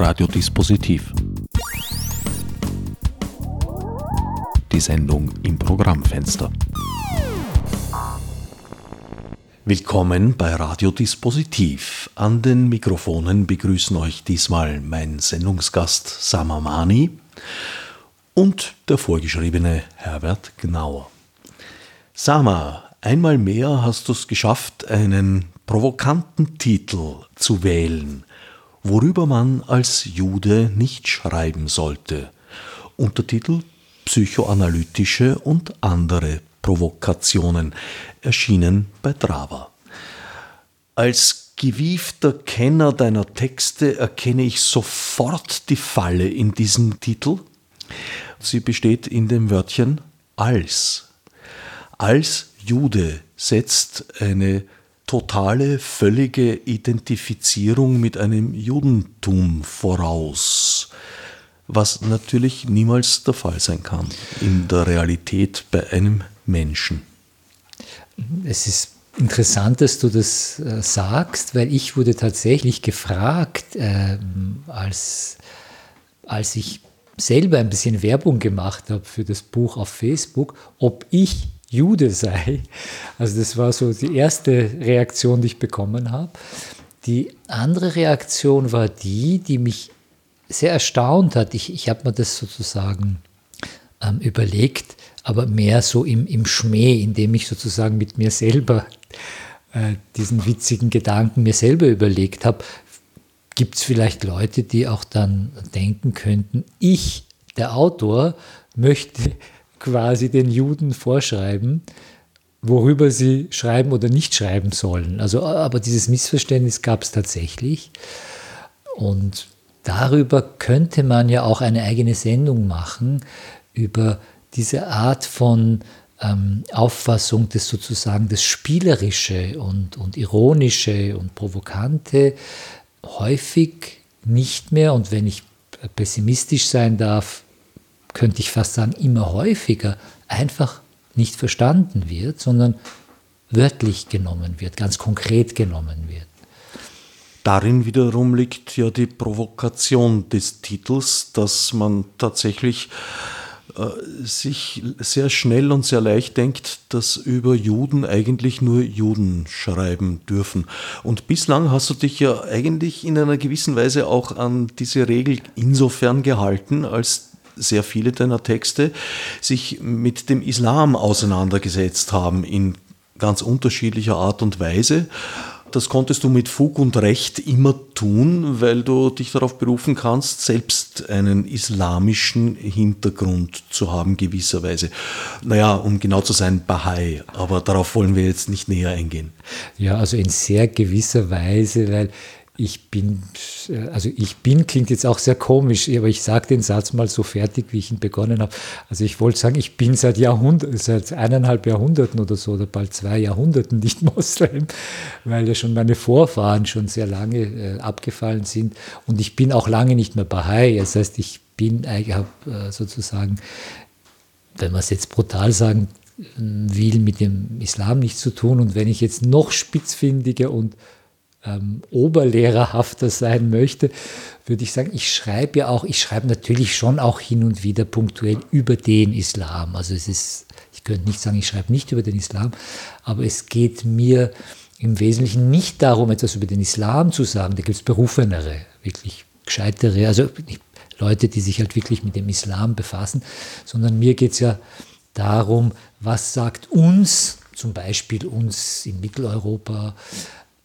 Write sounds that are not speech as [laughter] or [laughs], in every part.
Radiodispositiv. Die Sendung im Programmfenster. Willkommen bei Radiodispositiv. An den Mikrofonen begrüßen euch diesmal mein Sendungsgast Samamani und der vorgeschriebene Herbert Gnauer. Sama, einmal mehr hast du es geschafft, einen provokanten Titel zu wählen, worüber man als Jude nicht schreiben sollte. Untertitel Psychoanalytische und andere Provokationen, erschienen bei Drava. Als gewiefter Kenner deiner Texte erkenne ich sofort die Falle in diesem Titel. Sie besteht in dem Wörtchen als als Jude setzt eine totale, völlige Identifizierung mit einem Judentum voraus, was natürlich niemals der Fall sein kann in der Realität bei einem Menschen. Es ist interessant, dass du das äh, sagst, weil ich wurde tatsächlich gefragt, äh, als, als ich selber ein bisschen Werbung gemacht habe für das Buch auf Facebook, ob ich Jude sei. Also das war so die erste Reaktion, die ich bekommen habe. Die andere Reaktion war die, die mich sehr erstaunt hat. Ich, ich habe mir das sozusagen ähm, überlegt, aber mehr so im, im Schmäh, indem ich sozusagen mit mir selber äh, diesen witzigen Gedanken mir selber überlegt habe. Gibt es vielleicht Leute, die auch dann denken könnten, ich, der Autor, möchte quasi den Juden vorschreiben, worüber sie schreiben oder nicht schreiben sollen. Also, aber dieses Missverständnis gab es tatsächlich. Und darüber könnte man ja auch eine eigene Sendung machen, über diese Art von ähm, Auffassung des sozusagen das Spielerische und, und Ironische und Provokante häufig nicht mehr, und wenn ich pessimistisch sein darf, könnte ich fast sagen, immer häufiger einfach nicht verstanden wird, sondern wörtlich genommen wird, ganz konkret genommen wird. Darin wiederum liegt ja die Provokation des Titels, dass man tatsächlich äh, sich sehr schnell und sehr leicht denkt, dass über Juden eigentlich nur Juden schreiben dürfen. Und bislang hast du dich ja eigentlich in einer gewissen Weise auch an diese Regel insofern gehalten, als sehr viele deiner Texte sich mit dem Islam auseinandergesetzt haben in ganz unterschiedlicher Art und Weise. Das konntest du mit Fug und Recht immer tun, weil du dich darauf berufen kannst, selbst einen islamischen Hintergrund zu haben, gewisserweise. Naja, um genau zu sein, Bahai, aber darauf wollen wir jetzt nicht näher eingehen. Ja, also in sehr gewisser Weise, weil ich bin, also ich bin klingt jetzt auch sehr komisch, aber ich sage den Satz mal so fertig, wie ich ihn begonnen habe. Also ich wollte sagen, ich bin seit Jahrhunderten, seit eineinhalb Jahrhunderten oder so oder bald zwei Jahrhunderten nicht [laughs] Moslem, weil ja schon meine Vorfahren schon sehr lange äh, abgefallen sind und ich bin auch lange nicht mehr Bahai. Das heißt, ich bin, ich habe äh, sozusagen, wenn man es jetzt brutal sagen will, mit dem Islam nichts zu tun und wenn ich jetzt noch spitzfindiger und ähm, oberlehrerhafter sein möchte, würde ich sagen, ich schreibe ja auch, ich schreibe natürlich schon auch hin und wieder punktuell über den Islam. Also es ist, ich könnte nicht sagen, ich schreibe nicht über den Islam, aber es geht mir im Wesentlichen nicht darum, etwas über den Islam zu sagen. Da gibt es berufenere, wirklich gescheitere, also Leute, die sich halt wirklich mit dem Islam befassen, sondern mir geht es ja darum, was sagt uns, zum Beispiel uns in Mitteleuropa,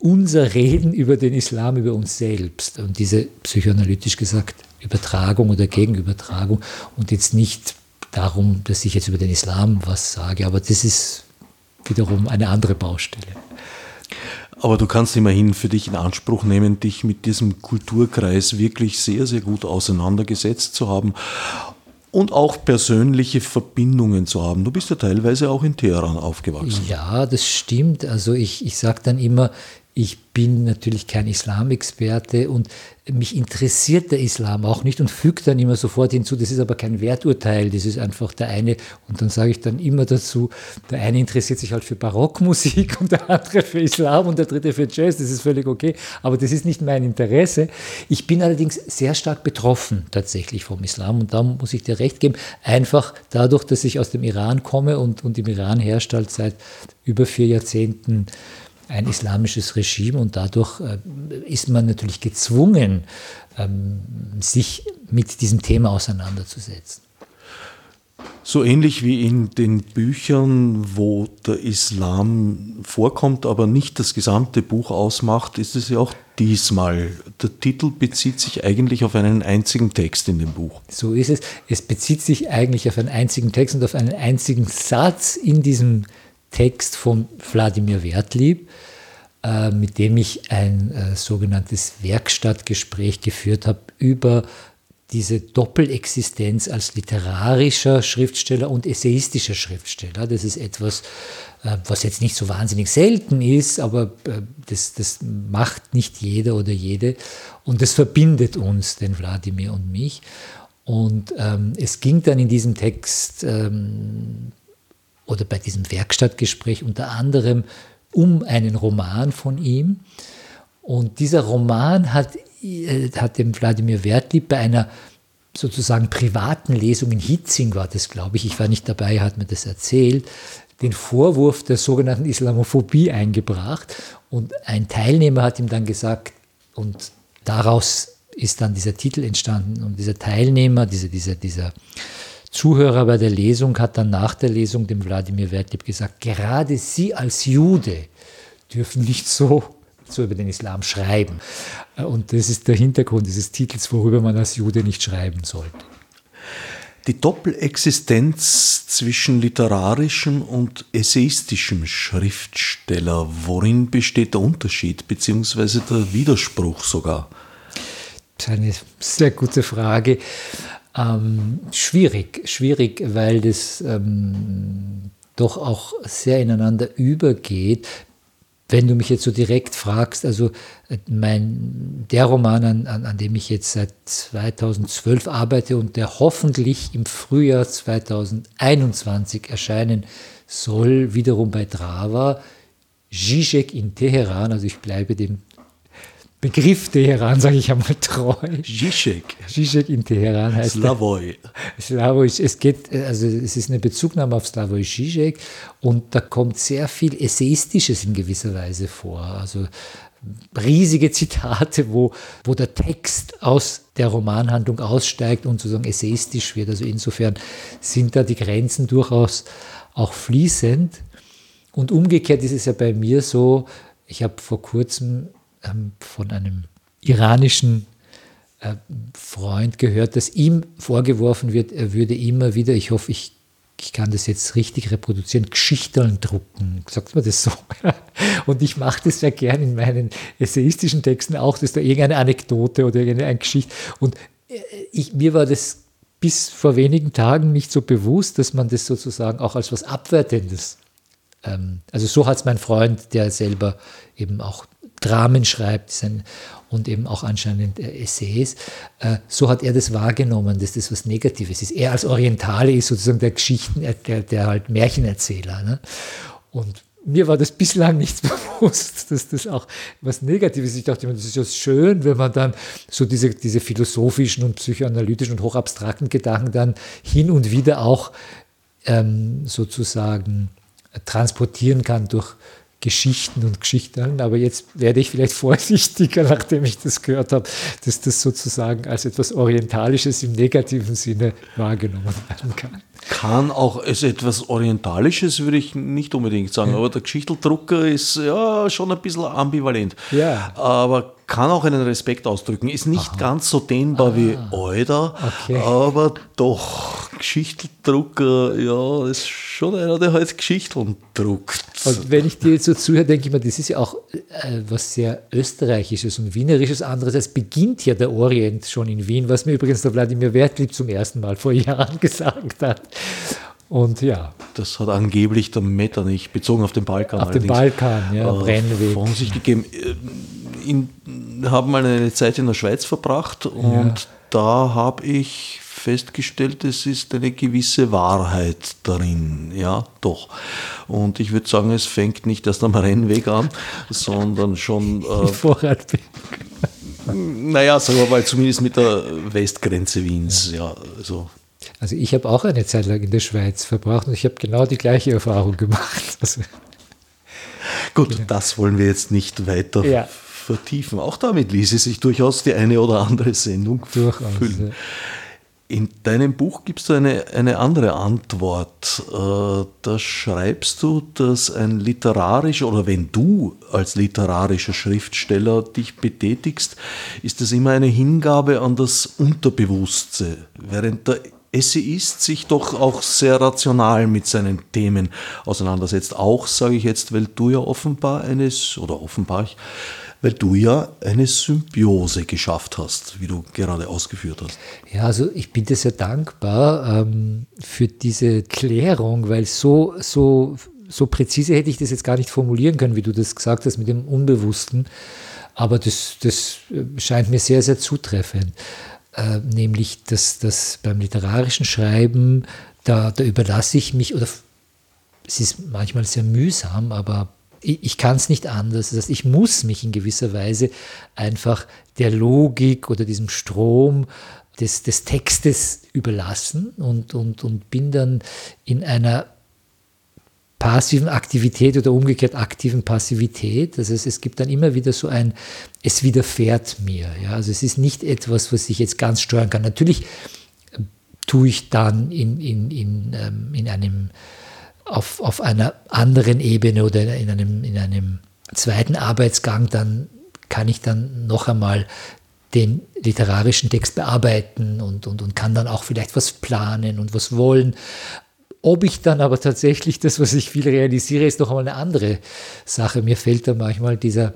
unser Reden über den Islam, über uns selbst und diese psychoanalytisch gesagt Übertragung oder Gegenübertragung und jetzt nicht darum, dass ich jetzt über den Islam was sage, aber das ist wiederum eine andere Baustelle. Aber du kannst immerhin für dich in Anspruch nehmen, dich mit diesem Kulturkreis wirklich sehr, sehr gut auseinandergesetzt zu haben und auch persönliche Verbindungen zu haben. Du bist ja teilweise auch in Teheran aufgewachsen. Ja, das stimmt. Also ich, ich sage dann immer, Ich bin natürlich kein Islamexperte und mich interessiert der Islam auch nicht und füge dann immer sofort hinzu, das ist aber kein Werturteil, das ist einfach der eine, und dann sage ich dann immer dazu, der eine interessiert sich halt für Barockmusik [laughs] und der andere für Islam und der dritte für Jazz, das ist völlig okay, aber das ist nicht mein Interesse. Ich bin allerdings sehr stark betroffen tatsächlich vom Islam und da muss ich dir recht geben, einfach dadurch, dass ich aus dem Iran komme und, und im Iran herrscht halt seit über vier Jahrzehnten ein islamisches Regime und dadurch äh, ist man natürlich gezwungen, ähm, sich mit diesem Thema auseinanderzusetzen. So ähnlich wie in den Büchern, wo der Islam vorkommt, aber nicht das gesamte Buch ausmacht, ist es ja auch diesmal. Der Titel bezieht sich eigentlich auf einen einzigen Text in dem Buch. So ist es. Es bezieht sich eigentlich auf einen einzigen Text und auf einen einzigen Satz in diesem Text von Wladimir Wertlieb, äh, mit dem ich ein äh, sogenanntes Werkstattgespräch geführt habe über diese Doppelexistenz als literarischer Schriftsteller und essayistischer Schriftsteller. Das ist etwas, äh, was jetzt nicht so wahnsinnig selten ist, aber das, das macht nicht jeder oder jede. Und das verbindet uns, den Wladimir und mich. Und ähm, es ging dann in diesem Text ähm, oder bei diesem Werkstattgespräch unter anderem um einen Roman von ihm. Und dieser Roman hat, äh, hat dem Wladimir Wertlieb bei einer sozusagen privaten Lesung in Hitzing war das, glaube ich, ich war nicht dabei, er hat mir das erzählt, den Vorwurf der sogenannten Islamophobie eingebracht. Und ein Teilnehmer hat ihm dann gesagt, und daraus ist dann dieser Titel entstanden. Und dieser Teilnehmer, diese, dieser, dieser Zuhörer bei der Lesung hat dann nach der Lesung dem Wladimir Wertlieb gesagt, gerade Sie als Jude dürfen nicht so, so über den Islam schreiben. Und das ist der Hintergrund dieses Titels, worüber man als Jude nicht schreiben sollte. Die Doppelexistenz zwischen literarischem und essayistischem Schriftsteller, worin besteht der Unterschied bzw. der Widerspruch sogar? Das ist eine sehr gute Frage. Ähm, schwierig, schwierig, weil das ähm, doch auch sehr ineinander übergeht. Wenn du mich jetzt so direkt fragst, also äh, mein, der Roman, an, an, an dem ich jetzt seit 2012 arbeite und der hoffentlich im Frühjahr 2021 erscheinen soll, wiederum bei Drava, Zizek in Teheran, also ich bleibe dem Begriff Teheran, sage ich einmal treu. Zizek. Zizek in Teheran heißt Slavoj. Slavoj, es geht, also es ist eine Bezugnahme auf Slavoj Zizek und da kommt sehr viel Essayistisches in gewisser Weise vor. Also riesige Zitate, wo, wo der Text aus der Romanhandlung aussteigt und sozusagen essayistisch wird. Also insofern sind da die Grenzen durchaus auch fließend. Und umgekehrt ist es ja bei mir so, ich habe vor kurzem ähm, von einem iranischen äh, Freund gehört, dass ihm vorgeworfen wird, er würde immer wieder, ich hoffe, ich, ich kann das jetzt richtig reproduzieren, Geschichteln drucken. Sagt man das so? [laughs] Und ich mache das sehr gern in meinen essayistischen Texten auch, dass da irgendeine Anekdote oder irgendeine Geschichte. Und äh, ich, mir war das bis vor wenigen Tagen nicht so bewusst, dass man das sozusagen auch als was Abwertendes ähm, also so hat es mein Freund, der selber eben auch Dramen schreibt und eben auch anscheinend äh, Essays. Äh, so hat er das wahrgenommen, dass das was Negatives ist. Er als Orientale ist sozusagen der Geschichten, der, der halt Märchenerzähler. Ne? Und mir war das bislang nicht [laughs] bewusst, dass das auch was Negatives ist. Ich dachte immer, das ist ja schön, wenn man dann so diese, diese philosophischen und psychoanalytischen und hochabstrakten Gedanken dann hin und wieder auch ähm, sozusagen transportieren kann durch, Geschichten und Geschichten, aber jetzt werde ich vielleicht [laughs] vorsichtiger, nachdem ich das gehört habe, dass das sozusagen als etwas Orientalisches im negativen Sinne wahrgenommen werden kann. Kann auch als etwas Orientalisches, würde ich nicht unbedingt sagen, aber der Geschichteldrucker ist ja schon ein bisschen ambivalent. Ja. Aber kann auch einen Respekt ausdrücken. Ist nicht Aha. ganz so dehnbar ah. wie Euder, okay. aber doch, Geschichteldrucker, ja, ist schon einer, der halt Geschichten druckt. Und wenn ich dir jetzt so zuhöre, denke ich mir, das ist ja auch äh, was sehr Österreichisches und Wienerisches. Andererseits beginnt ja der Orient schon in Wien, was mir übrigens der Wladimir Wertlieb zum ersten Mal vor Jahren [laughs] gesagt hat. Und ja. Das hat angeblich der Metternich, bezogen auf den Balkan. Auf den Balkan, ja, äh, Brennweg. Von sich gegeben. Äh, in, haben mal eine Zeit in der Schweiz verbracht und ja. da habe ich festgestellt, es ist eine gewisse Wahrheit darin. Ja, doch. Und ich würde sagen, es fängt nicht erst am Rennweg an, sondern schon. [laughs] Äh, Vorratweg. Naja, sagen wir mal zumindest mit der Westgrenze Wiens. Ja, ja also. Also ich habe auch eine Zeit lang in der Schweiz verbracht und ich habe genau die gleiche Erfahrung gemacht. [laughs] Also, Gut, ja. das wollen wir jetzt nicht weiter ja. vertiefen. Auch damit ließe sich durchaus die eine oder andere Sendung durchaus, füllen. Ja. In deinem Buch gibst du eine, eine andere Antwort. Äh, da schreibst du, dass ein literarischer oder wenn du als literarischer Schriftsteller dich betätigst, ist das immer eine Hingabe an das Unterbewusste, während der Essayist sich doch auch sehr rational mit seinen Themen auseinandersetzt. Auch, sage ich jetzt, weil du ja offenbar eines, oder offenbar, weil du ja eine Symbiose geschafft hast, wie du gerade ausgeführt hast. Ja, also ich bin dir sehr dankbar ähm, für diese Klärung, weil so, so, so präzise hätte ich das jetzt gar nicht formulieren können, wie du das gesagt hast mit dem Unbewussten. Aber das, das scheint mir sehr, sehr zutreffend. Äh, nämlich, dass, dass beim literarischen Schreiben, da, da überlasse ich mich, oder es ist manchmal sehr mühsam, aber ich kann es nicht anders. Das heißt, ich muss mich in gewisser Weise einfach der Logik oder diesem Strom des, des Textes überlassen und, und, und bin dann in einer passiven Aktivität oder umgekehrt aktiven Passivität. Das heißt, es gibt dann immer wieder so ein, es widerfährt mir. Ja? Also es ist nicht etwas, was ich jetzt ganz steuern kann. Natürlich tue ich dann in, in, in, ähm, in einem auf, auf einer anderen Ebene oder in einem, in einem zweiten Arbeitsgang, dann kann ich dann noch einmal den literarischen Text bearbeiten und, und, und kann dann auch vielleicht was planen und was wollen. Ob ich dann aber tatsächlich das, was ich viel realisiere, ist noch einmal eine andere Sache. Mir fällt da manchmal dieser,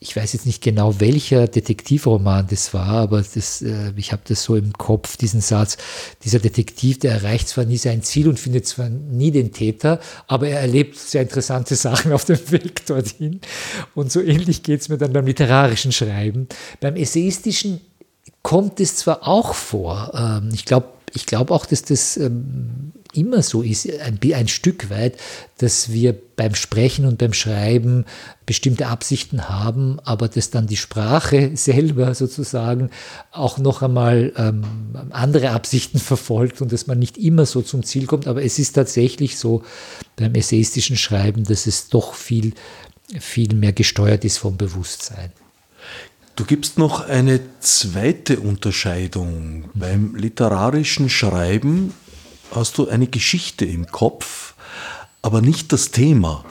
ich weiß jetzt nicht genau, welcher Detektivroman das war, aber das, äh, ich habe das so im Kopf, diesen Satz, dieser Detektiv, der erreicht zwar nie sein Ziel und findet zwar nie den Täter, aber er erlebt sehr interessante [laughs] Sachen auf dem Weg dorthin. Und so ähnlich geht es mir dann beim literarischen Schreiben. Beim essayistischen kommt es zwar auch vor, ähm, ich glaube, ich glaube auch, dass das ähm, immer so ist, ein, ein, Stück weit, dass wir beim Sprechen und beim Schreiben bestimmte Absichten haben, aber dass dann die Sprache [laughs] selber sozusagen auch noch einmal ähm, andere Absichten [laughs] verfolgt und dass man nicht immer so zum Ziel kommt. Aber es ist tatsächlich so beim essayistischen Schreiben, dass es doch viel, viel mehr gesteuert ist vom Bewusstsein. Du gibst noch eine zweite Unterscheidung. Beim literarischen Schreiben hast du eine Geschichte im Kopf, aber nicht das Thema.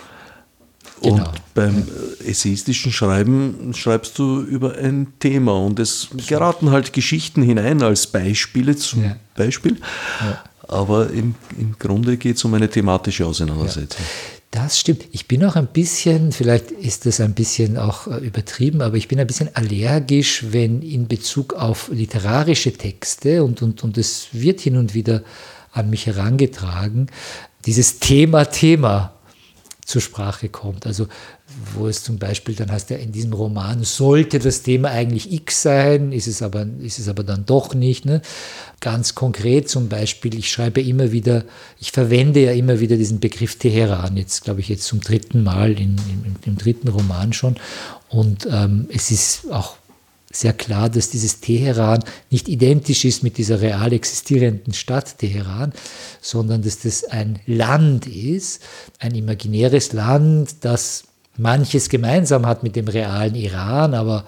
Genau. Und beim essayistischen Schreiben schreibst du über ein Thema und es geraten halt Geschichten hinein als Beispiele zum ja. Beispiel. Ja. Aber im, im Grunde geht es um eine thematische Auseinandersetzung. Ja. Das stimmt. Ich bin auch ein bisschen, vielleicht ist das ein bisschen auch äh, übertrieben, aber ich bin ein bisschen allergisch, wenn in Bezug auf literarische Texte, und, und, und es wird hin und wieder an mich herangetragen, dieses Thema, Thema zur Sprache kommt. Also wo es zum Beispiel dann heißt ja in diesem Roman sollte das Thema eigentlich X sein, ist es aber, ist es aber dann doch nicht. Ne? Ganz konkret zum Beispiel, ich schreibe immer wieder, ich verwende ja immer wieder diesen Begriff Teheran, jetzt glaube ich jetzt zum dritten Mal in, in, im dritten Roman schon. Und ähm, es ist auch sehr klar, dass dieses Teheran nicht identisch ist mit dieser real existierenden Stadt Teheran, sondern dass das ein Land ist, ein imaginäres Land, das manches gemeinsam hat mit dem realen Iran, aber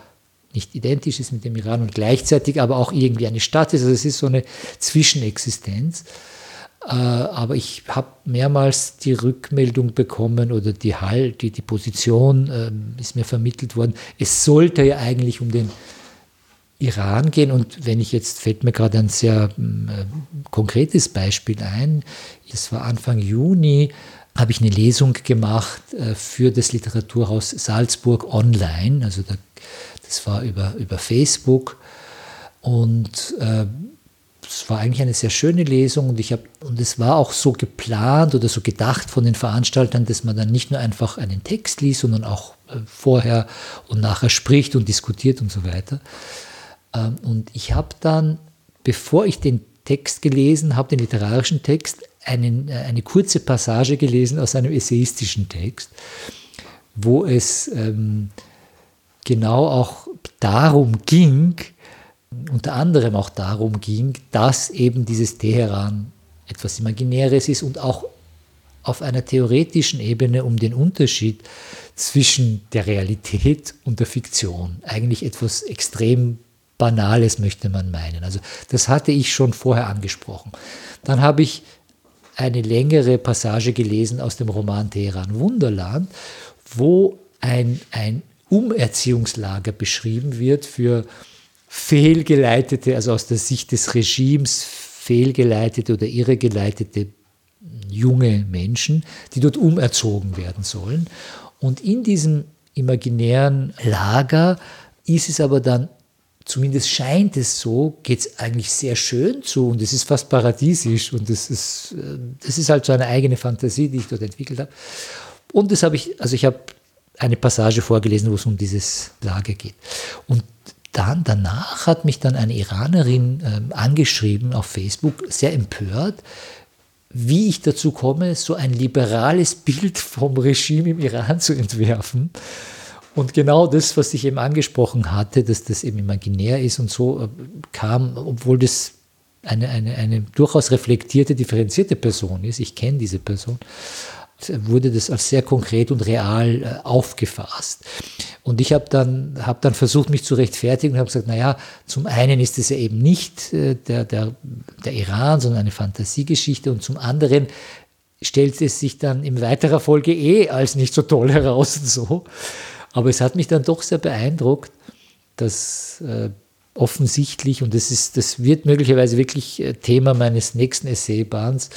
nicht identisch ist mit dem Iran und gleichzeitig aber auch irgendwie eine Stadt ist. Also es ist so eine Zwischenexistenz. Äh, aber ich habe mehrmals die Rückmeldung bekommen oder die Halt, die, die Position ähm, ist mir vermittelt worden. Es sollte ja eigentlich um den Iran gehen und wenn ich jetzt, fällt mir gerade ein sehr äh, konkretes Beispiel ein. Das war Anfang Juni, habe ich eine Lesung gemacht äh, für das Literaturhaus Salzburg online. Also da, das war über, über Facebook. Und äh, es war eigentlich eine sehr schöne Lesung und ich habe und es war auch so geplant oder so gedacht von den Veranstaltern, dass man dann nicht nur einfach einen Text liest, sondern auch äh, vorher und nachher spricht und diskutiert und so weiter. Ähm, und ich habe dann, bevor ich den Text gelesen habe, den literarischen Text, einen, äh, eine kurze Passage gelesen aus einem essayistischen Text, wo es ähm, genau auch darum ging, unter anderem auch darum ging, dass eben dieses Teheran etwas Imaginäres ist und auch auf einer theoretischen Ebene um den Unterschied zwischen der Realität und der Fiktion. Eigentlich etwas extrem Banales möchte man meinen. Also das hatte ich schon vorher angesprochen. Dann habe ich eine längere Passage gelesen aus dem Roman Teheran Wunderland, wo ein, ein Umerziehungslager beschrieben wird für fehlgeleitete, also aus der Sicht des Regimes fehlgeleitete oder irregeleitete junge Menschen, die dort umerzogen werden sollen. Und in diesem imaginären Lager ist es aber dann, zumindest scheint es so, geht es eigentlich sehr schön zu und es ist fast paradiesisch und das ist, äh, das ist halt so eine eigene Fantasie, die ich dort entwickelt habe. Und das habe ich, also ich habe eine Passage vorgelesen, wo es um dieses Lager geht. Und dann danach hat mich dann eine Iranerin äh, angeschrieben auf Facebook, sehr empört, wie ich dazu komme, so ein liberales Bild vom Regime im Iran zu entwerfen. Und genau das, was ich eben angesprochen hatte, dass das eben imaginär ist und so, äh, kam, obwohl das eine, eine, eine durchaus reflektierte, differenzierte Person ist. Ich kenne diese Person wurde das als sehr konkret und real äh, aufgefasst. Und ich habe dann, hab dann versucht, mich zu rechtfertigen und habe gesagt, naja, zum einen ist es ja eben nicht äh, der, der, der Iran, sondern eine Fantasiegeschichte und zum anderen stellt es sich dann in weiterer Folge eh als nicht so toll heraus und so. Aber es hat mich dann doch sehr beeindruckt, dass äh, offensichtlich, und das, ist, das wird möglicherweise wirklich äh, Thema meines nächsten Essaybahns,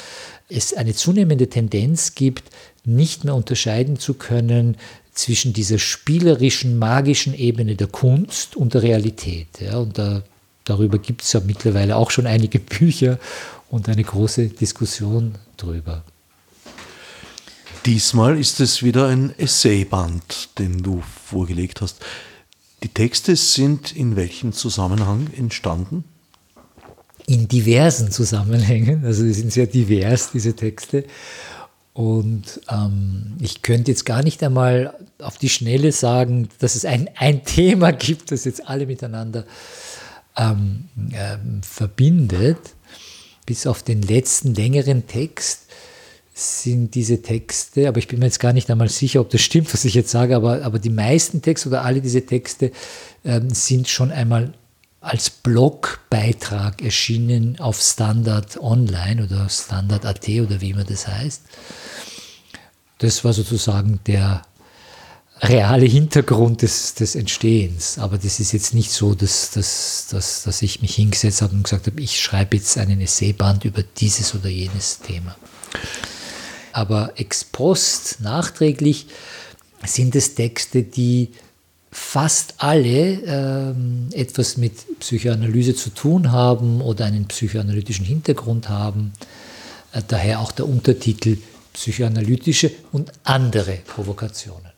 es eine zunehmende Tendenz gibt, nicht mehr unterscheiden zu können zwischen dieser spielerischen, magischen Ebene der Kunst und der Realität. Ja, und da, darüber gibt es ja mittlerweile auch schon einige Bücher und eine große Diskussion drüber. Diesmal ist es wieder ein Essayband, den du vorgelegt hast. Die Texte sind in welchem Zusammenhang entstanden? In diversen Zusammenhängen. Also die sind sehr divers, diese Texte. Und ähm, ich könnte jetzt gar nicht einmal auf die Schnelle sagen, dass es ein, ein Thema gibt, das jetzt alle miteinander ähm, ähm, verbindet. Bis auf den letzten längeren Text sind diese Texte, aber ich bin mir jetzt gar nicht einmal sicher, ob das stimmt, was ich jetzt sage, aber, aber die meisten Texte oder alle diese Texte ähm, sind schon einmal als Blogbeitrag erschienen auf Standard Online oder Standard.at oder wie immer das heißt. Das war sozusagen der reale Hintergrund des, des Entstehens. Aber das ist jetzt nicht so, dass, dass, dass, dass ich mich hingesetzt habe und gesagt habe, ich schreibe jetzt einen Essayband über dieses oder jenes Thema aber ex post, nachträglich, sind es Texte, die fast alle ähm, etwas mit Psychoanalyse zu tun haben oder einen psychoanalytischen Hintergrund haben. Äh, daher auch der Untertitel Psychoanalytische und andere Provokationen.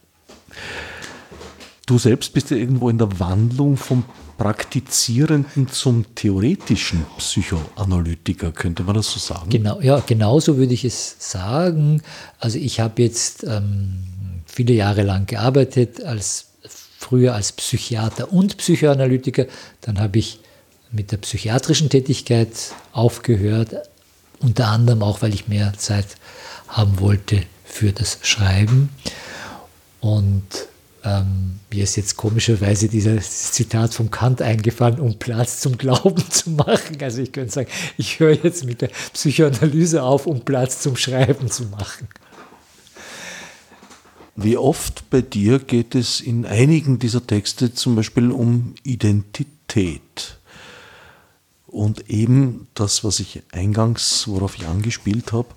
Du selbst bist ja irgendwo in der Wandlung vom Praktizierenden zum theoretischen Psychoanalytiker, könnte man das so sagen? Genau, ja, genauso würde ich es sagen. Also ich habe jetzt ähm, viele Jahre lang gearbeitet, als früher als Psychiater und Psychoanalytiker. Dann habe ich mit der psychiatrischen Tätigkeit aufgehört, unter anderem auch, weil ich mehr Zeit haben wollte für das Schreiben. Und ähm, mir ist jetzt komischerweise dieses Zitat vom Kant eingefallen, um Platz zum Glauben zu machen. Also ich könnte sagen, ich höre jetzt mit der Psychoanalyse auf, um Platz zum Schreiben zu machen. Wie oft bei dir geht es in einigen dieser Texte zum Beispiel um Identität? Und eben das, was ich eingangs, worauf ich angespielt habe,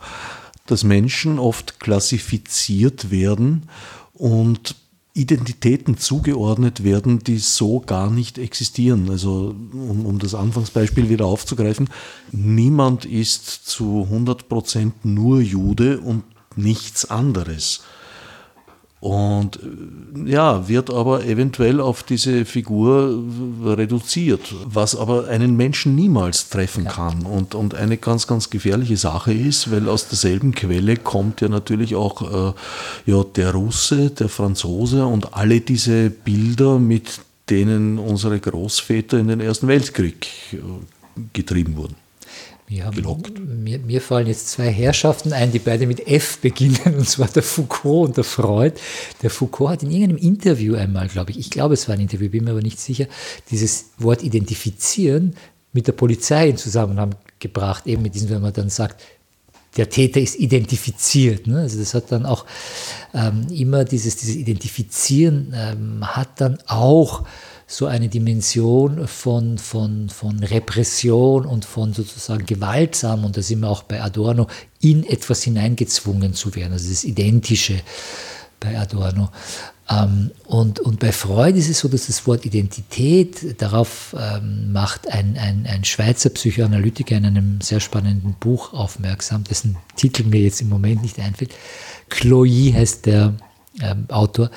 dass Menschen oft klassifiziert werden und Identitäten zugeordnet werden, die so gar nicht existieren. Also um, um das Anfangsbeispiel wieder aufzugreifen, niemand ist zu 100 Prozent nur Jude und nichts anderes. Und äh, ja, wird aber eventuell auf diese Figur reduziert, was aber einen Menschen niemals treffen kann und, und eine ganz, ganz gefährliche Sache ist, weil aus derselben Quelle kommt ja natürlich auch äh, ja, der Russe, der Franzose und alle diese Bilder, mit denen unsere Großväter in den Ersten Weltkrieg äh, getrieben wurden. Ja, mir, mir, fallen jetzt zwei Herrschaften ein, die beide mit F beginnen, [laughs] und zwar der Foucault und der Freud. Der Foucault hat in irgendeinem Interview einmal, glaube ich, ich glaube es war ein Interview, bin mir aber nicht sicher, dieses Wort identifizieren mit der Polizei in Zusammenhang gebracht, eben mit diesem, wenn man dann sagt, der Täter ist identifiziert. Ne? Also das hat dann auch ähm, immer dieses, dieses Identifizieren ähm, hat dann auch so eine Dimension von, von, von Repression und von sozusagen gewaltsam, und da sind wir auch bei Adorno, in etwas hineingezwungen zu werden. Also das Identische bei Adorno. Ähm, und, und bei Freud ist es so, dass das Wort Identität, darauf ähm, macht ein, ein, ein Schweizer Psychoanalytiker in einem sehr spannenden Buch aufmerksam, dessen Titel mir jetzt im Moment nicht einfällt. Chloe heißt der ähm, Autor,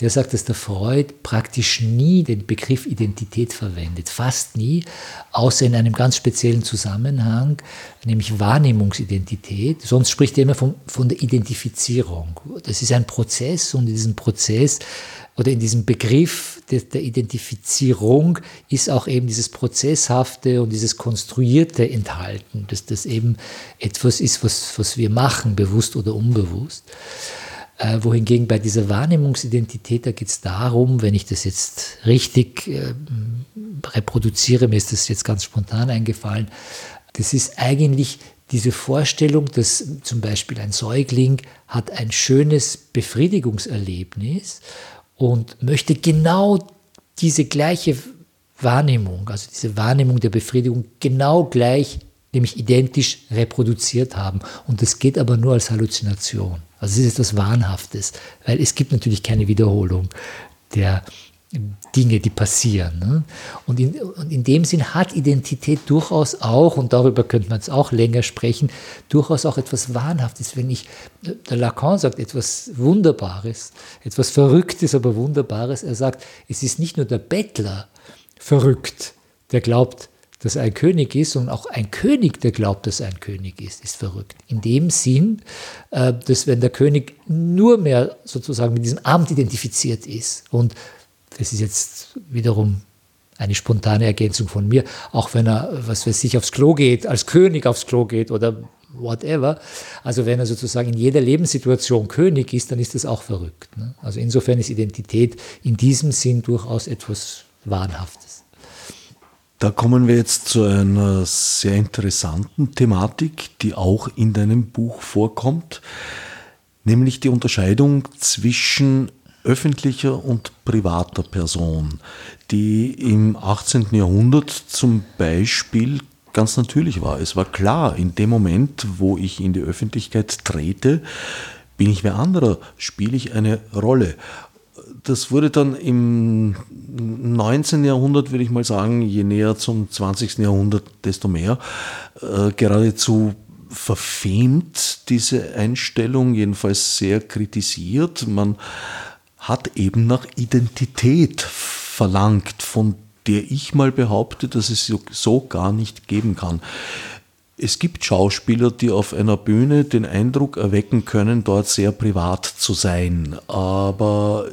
der sagt, dass der Freud praktisch nie den Begriff Identität verwendet, fast nie, außer in einem ganz speziellen Zusammenhang, nämlich Wahrnehmungsidentität. Sonst spricht er immer von, von der Identifizierung. Das ist ein Prozess und in diesem Prozess oder in diesem Begriff der, der Identifizierung ist auch eben dieses Prozesshafte und dieses Konstruierte enthalten, dass das eben etwas ist, was, was wir machen, bewusst oder unbewusst. Äh, wohingegen bei dieser Wahrnehmungsidentität, da geht es darum, wenn ich das jetzt richtig äh, reproduziere, mir ist das jetzt ganz spontan eingefallen, das ist eigentlich diese Vorstellung, dass zum Beispiel ein Säugling hat ein schönes Befriedigungserlebnis und möchte genau diese gleiche Wahrnehmung, also diese Wahrnehmung der Befriedigung genau gleich, nämlich identisch reproduziert haben. Und das geht aber nur als Halluzination. Also es ist etwas Wahnhaftes, weil es gibt natürlich keine Wiederholung der Dinge, die passieren. Ne? Und, in, und in dem Sinn hat Identität durchaus auch, und darüber könnte man jetzt auch länger sprechen, durchaus auch etwas Wahnhaftes. Wenn ich, der Lacan sagt etwas Wunderbares, etwas Verrücktes, aber Wunderbares. Er sagt, es ist nicht nur der Bettler verrückt, der glaubt, dass er ein König ist und auch ein König, der glaubt, dass er ein König ist, ist verrückt. In dem Sinn, äh, dass wenn der König nur mehr sozusagen mit diesem Amt identifiziert ist und das ist jetzt wiederum eine spontane Ergänzung von mir, auch wenn er, was weiß ich, aufs Klo geht, als König aufs Klo geht oder whatever. Also wenn er sozusagen in jeder Lebenssituation König ist, dann ist das auch verrückt. Ne? Also insofern ist Identität in diesem Sinn durchaus etwas Wahnhaftes. Da kommen wir jetzt zu einer sehr interessanten Thematik, die auch in deinem Buch vorkommt, nämlich die Unterscheidung zwischen öffentlicher und privater Person, die im 18. Jahrhundert zum Beispiel ganz natürlich war. Es war klar, in dem Moment, wo ich in die Öffentlichkeit trete, bin ich wer anderer, spiele ich eine Rolle das wurde dann im 19. Jahrhundert, würde ich mal sagen, je näher zum 20. Jahrhundert, desto mehr, äh, geradezu verfemt, diese Einstellung, jedenfalls sehr kritisiert. Man hat eben nach Identität verlangt, von der ich mal behaupte, dass es so gar nicht geben kann. Es gibt Schauspieler, die auf einer Bühne den Eindruck erwecken können, dort sehr privat zu sein. Aber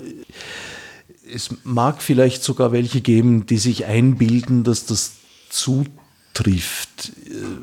es mag vielleicht sogar welche geben, die sich einbilden, dass das zutrifft.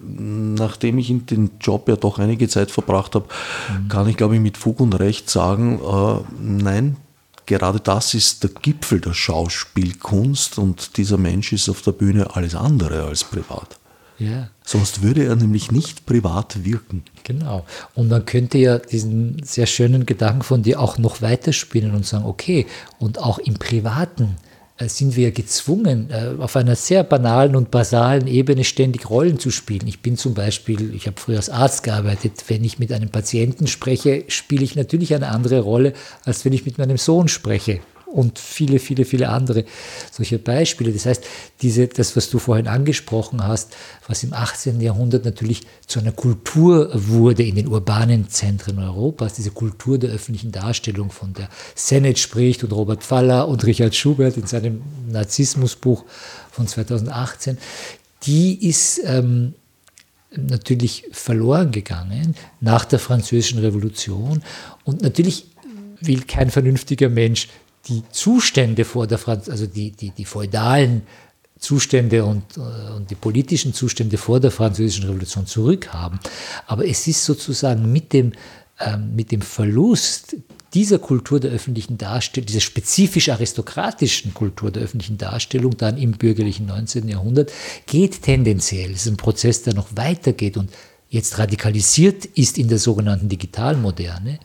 Nachdem ich in den Job ja doch einige Zeit verbracht habe, mhm. kann ich, glaube ich, mit Fug und Recht sagen, äh, nein, gerade das ist der Gipfel der Schauspielkunst und dieser Mensch ist auf der Bühne alles andere als privat. Ja. Sonst würde er nämlich nicht privat wirken. Genau. Und man könnte ja diesen sehr schönen Gedanken von dir auch noch weiterspielen und sagen, okay, und auch im Privaten äh, sind wir gezwungen, äh, auf einer sehr banalen und basalen Ebene ständig Rollen zu spielen. Ich bin zum Beispiel, ich habe früher als Arzt gearbeitet, wenn ich mit einem Patienten spreche, spiele ich natürlich eine andere Rolle, als wenn ich mit meinem Sohn spreche und viele, viele, viele andere solche Beispiele. Das heißt, diese, das, was du vorhin angesprochen hast, was im 18. Jahrhundert natürlich zu einer Kultur wurde in den urbanen Zentren Europas, diese Kultur der öffentlichen Darstellung, von der Sennett spricht und Robert Faller und Richard Schubert in seinem Narzissmusbuch von 2018, die ist ähm, natürlich verloren gegangen nach der Französischen Revolution und natürlich will kein vernünftiger Mensch die Zustände vor der Franz also die, die, die feudalen Zustände und, äh, und die politischen Zustände vor der Französischen Revolution zurückhaben. Aber es ist sozusagen mit dem, ähm, mit dem Verlust dieser Kultur der öffentlichen Darstellung, dieser spezifisch aristokratischen Kultur der öffentlichen Darstellung dann im bürgerlichen 19. Jahrhundert, geht tendenziell, es ist ein Prozess, der noch weitergeht und jetzt radikalisiert ist in der sogenannten Digitalmoderne,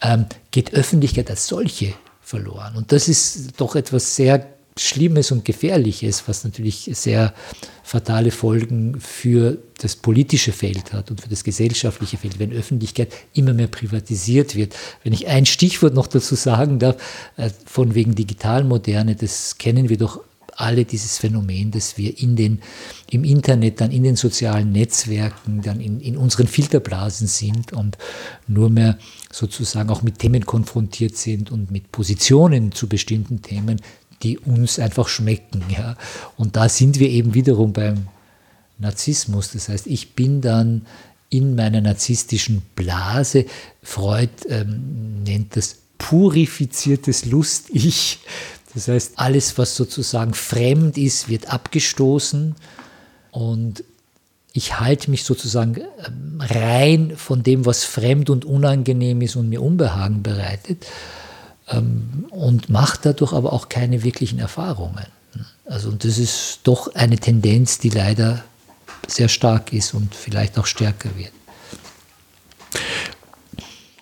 ähm, geht Öffentlichkeit als solche verloren. Und das ist doch etwas sehr Schlimmes und Gefährliches, was natürlich sehr fatale Folgen für das politische Feld hat und für das gesellschaftliche Feld, wenn Öffentlichkeit immer mehr privatisiert wird. Wenn ich ein Stichwort noch dazu sagen darf, äh, von wegen Digitalmoderne, das kennen wir doch alle dieses Phänomen, dass wir in den, im Internet, dann in den sozialen Netzwerken, dann in, in unseren Filterblasen sind und nur mehr sozusagen auch mit Themen konfrontiert sind und mit Positionen zu bestimmten Themen, die uns einfach schmecken. Ja. Und da sind wir eben wiederum beim Narzissmus. Das heißt, ich bin dann in meiner narzisstischen Blase, Freud ähm, nennt das purifiziertes Lust-Ich. Das heißt, alles, was sozusagen fremd ist, wird abgestoßen und ich halte mich sozusagen ähm, rein von dem, was fremd und unangenehm ist und mir Unbehagen bereitet ähm, und mache dadurch aber auch keine wirklichen Erfahrungen. Also und das ist doch eine Tendenz, die leider sehr stark ist und vielleicht auch stärker wird.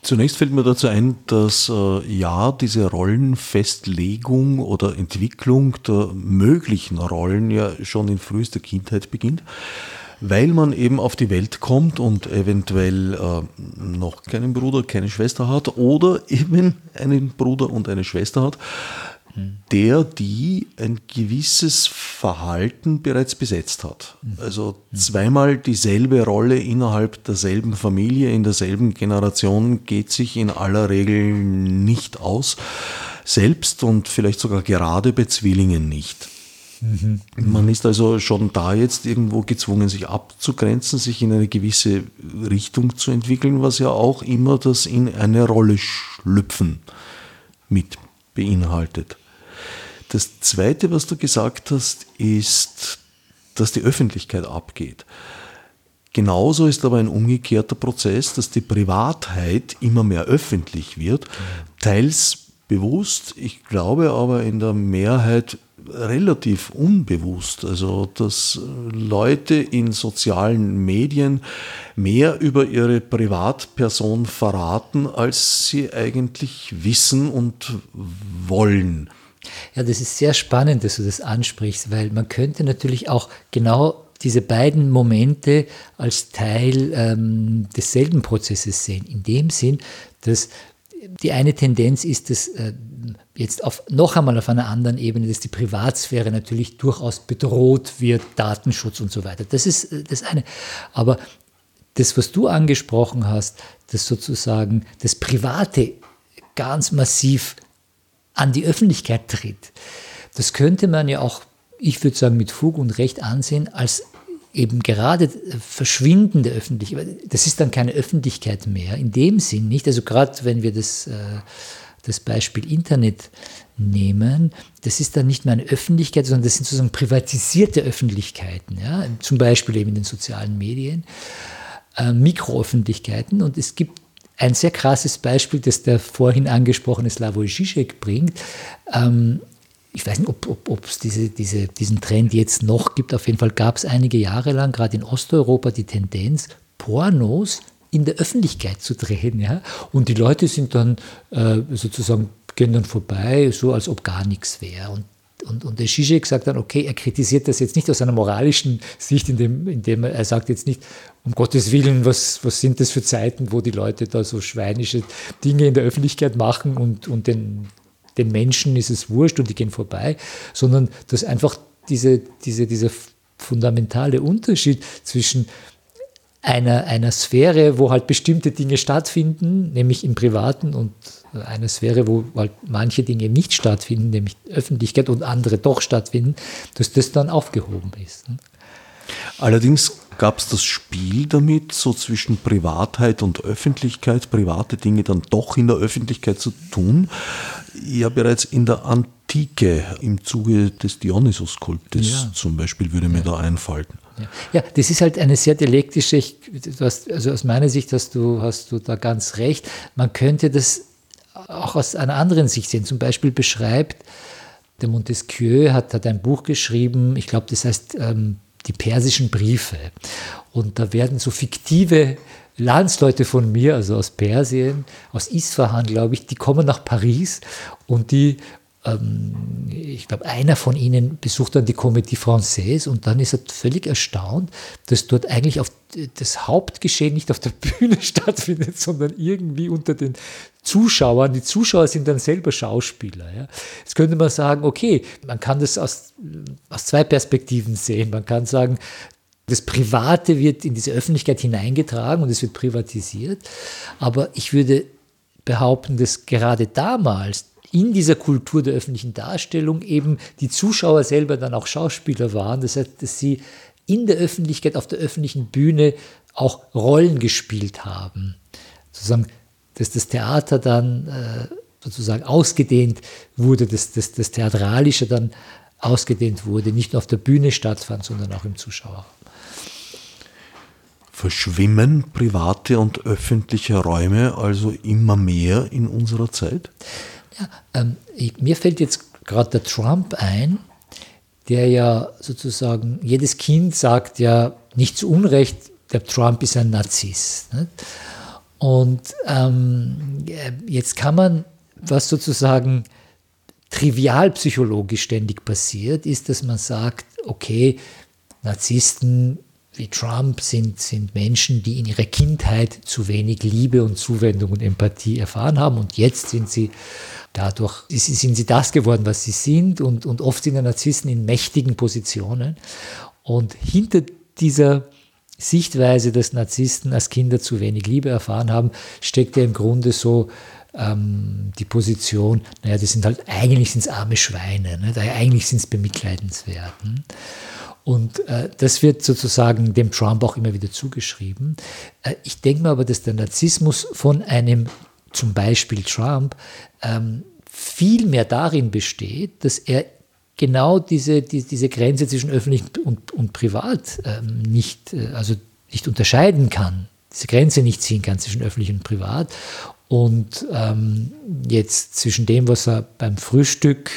Zunächst fällt mir dazu ein, dass äh, ja diese Rollenfestlegung oder Entwicklung der möglichen Rollen ja schon in frühester Kindheit beginnt weil man eben auf die Welt kommt und eventuell äh, noch keinen Bruder, keine Schwester hat oder [laughs] eben einen Bruder und eine Schwester hat, der die ein gewisses Verhalten bereits besetzt hat. Also zweimal dieselbe Rolle innerhalb derselben Familie, in derselben Generation geht sich in aller Regel nicht aus, selbst und vielleicht sogar gerade bei Zwillingen nicht. Man ist also schon da jetzt irgendwo gezwungen, sich abzugrenzen, sich in eine gewisse Richtung zu entwickeln, was ja auch immer das in eine Rolle schlüpfen mit beinhaltet. Das Zweite, was du gesagt hast, ist, dass die Öffentlichkeit abgeht. Genauso ist aber ein umgekehrter Prozess, dass die Privatheit immer mehr öffentlich wird, teils bewusst, ich glaube aber in der Mehrheit relativ unbewusst. Also, dass Leute in sozialen Medien mehr über ihre Privatperson verraten, als sie eigentlich wissen und wollen. Ja, das ist sehr spannend, dass du das ansprichst, weil man könnte natürlich auch genau diese beiden Momente als Teil ähm, desselben Prozesses sehen. In dem Sinn, dass die eine Tendenz ist, dass äh, jetzt auf, noch einmal auf einer anderen Ebene, dass die Privatsphäre natürlich durchaus bedroht wird, Datenschutz und so weiter. Das ist äh, das eine. Aber das, was du angesprochen hast, dass sozusagen das Private ganz massiv an die Öffentlichkeit tritt, das könnte man ja auch, ich würde sagen, mit Fug und Recht ansehen als eben gerade Verschwinden der Öffentlichkeit. Das ist dann keine Öffentlichkeit mehr, in dem Sinn nicht. Also gerade wenn wir das, äh, das Beispiel Internet nehmen, das ist dann nicht mehr eine Öffentlichkeit, sondern das sind sozusagen privatisierte Öffentlichkeiten, ja? zum Beispiel eben in den sozialen Medien, äh, Mikroöffentlichkeiten. Und es gibt ein sehr krasses Beispiel, das der vorhin angesprochene Slavoj Žižek bringt. Ähm, ich weiß nicht, ob es diese, diese, diesen Trend jetzt noch gibt. Auf jeden Fall gab es einige Jahre lang, gerade in Osteuropa, die Tendenz, Pornos in der Öffentlichkeit zu drehen. Ja? Und die Leute sind dann äh, sozusagen, gehen dann vorbei, so als ob gar nichts wäre. Und und, und der Zizek sagt dann, okay, er kritisiert das jetzt nicht aus einer moralischen Sicht, indem, indem er sagt jetzt nicht, um Gottes Willen, was, was sind das für Zeiten, wo die Leute da so schweinische Dinge in der Öffentlichkeit machen und, und den, den Menschen ist es wurscht und die gehen vorbei, sondern dass einfach diese, diese, dieser fundamentale Unterschied zwischen einer, einer Sphäre, wo halt bestimmte Dinge stattfinden, nämlich im Privaten, und einer Sphäre, wo halt manche Dinge nicht stattfinden, nämlich Öffentlichkeit und andere doch stattfinden, dass das dann aufgehoben ist. Ne? Allerdings gab es das Spiel damit, so zwischen Privatheit und Öffentlichkeit, private Dinge dann doch in der Öffentlichkeit zu tun. Ja, bereits in der Antike, im Zuge des Dionysos-Kultes ja. zum Beispiel, würde mir ja. da einfallen. Ja. das ist halt eine sehr dialektische, hast, also aus meiner Sicht hast du, hast du da ganz recht. Man könnte das auch aus einer anderen Sicht sehen. Zum Beispiel beschreibt der Montesquieu, hat, hat ein Buch geschrieben, ich glaube, das heißt ähm, die persischen Briefe. Und da werden so fiktive Landsleute von mir, also aus Persien, aus Isfahan, glaube ich, die kommen nach Paris und die ich glaube, einer von ihnen besucht dann die Comédie Française und dann ist er völlig erstaunt, dass dort eigentlich auf das Hauptgeschehen nicht auf der [laughs] Bühne stattfindet, sondern irgendwie unter den Zuschauern. Die Zuschauer sind dann selber Schauspieler. Ja. Jetzt könnte man sagen, okay, man kann das aus, aus zwei Perspektiven sehen. Man kann sagen, das Private wird in diese Öffentlichkeit hineingetragen und es wird privatisiert. Aber ich würde behaupten, dass gerade damals in dieser Kultur der öffentlichen Darstellung eben die Zuschauer selber dann auch Schauspieler waren. Das heißt, dass sie in der Öffentlichkeit, auf der öffentlichen Bühne auch Rollen gespielt haben. Sozusagen, dass das Theater dann äh, sozusagen ausgedehnt wurde, dass das, das Theatralische dann ausgedehnt wurde, nicht nur auf der Bühne stattfand, sondern auch im Zuschauerraum. Verschwimmen private und öffentliche Räume also immer mehr in unserer Zeit? Ja, ähm, ich, mir fällt jetzt gerade der Trump ein, der ja sozusagen, jedes Kind sagt ja nicht zu Unrecht, der Trump ist ein Narzisst. Nicht? Und ähm, jetzt kann man, was sozusagen trivialpsychologisch ständig passiert, ist, dass man sagt, okay, Narzissten wie Trump sind, sind Menschen, die in ihrer Kindheit zu wenig Liebe und Zuwendung und Empathie erfahren haben und jetzt sind sie dadurch, sind sie das geworden, was sie sind und, und oft sind ja Narzissten in mächtigen Positionen und hinter dieser Sichtweise, dass Narzissten als Kinder zu wenig Liebe erfahren haben, steckt ja im Grunde so ähm, die Position, naja, das sind halt, eigentlich sind arme Schweine, ne? eigentlich sind es bemitleidenswert. Ne? Und äh, das wird sozusagen dem Trump auch immer wieder zugeschrieben. Äh, ich denke mir aber, dass der Narzissmus von einem zum Beispiel Trump ähm, viel mehr darin besteht, dass er genau diese, die, diese Grenze zwischen öffentlich und, und privat ähm, nicht, äh, also nicht unterscheiden kann, diese Grenze nicht ziehen kann zwischen öffentlich und privat. Und ähm, jetzt zwischen dem, was er beim Frühstück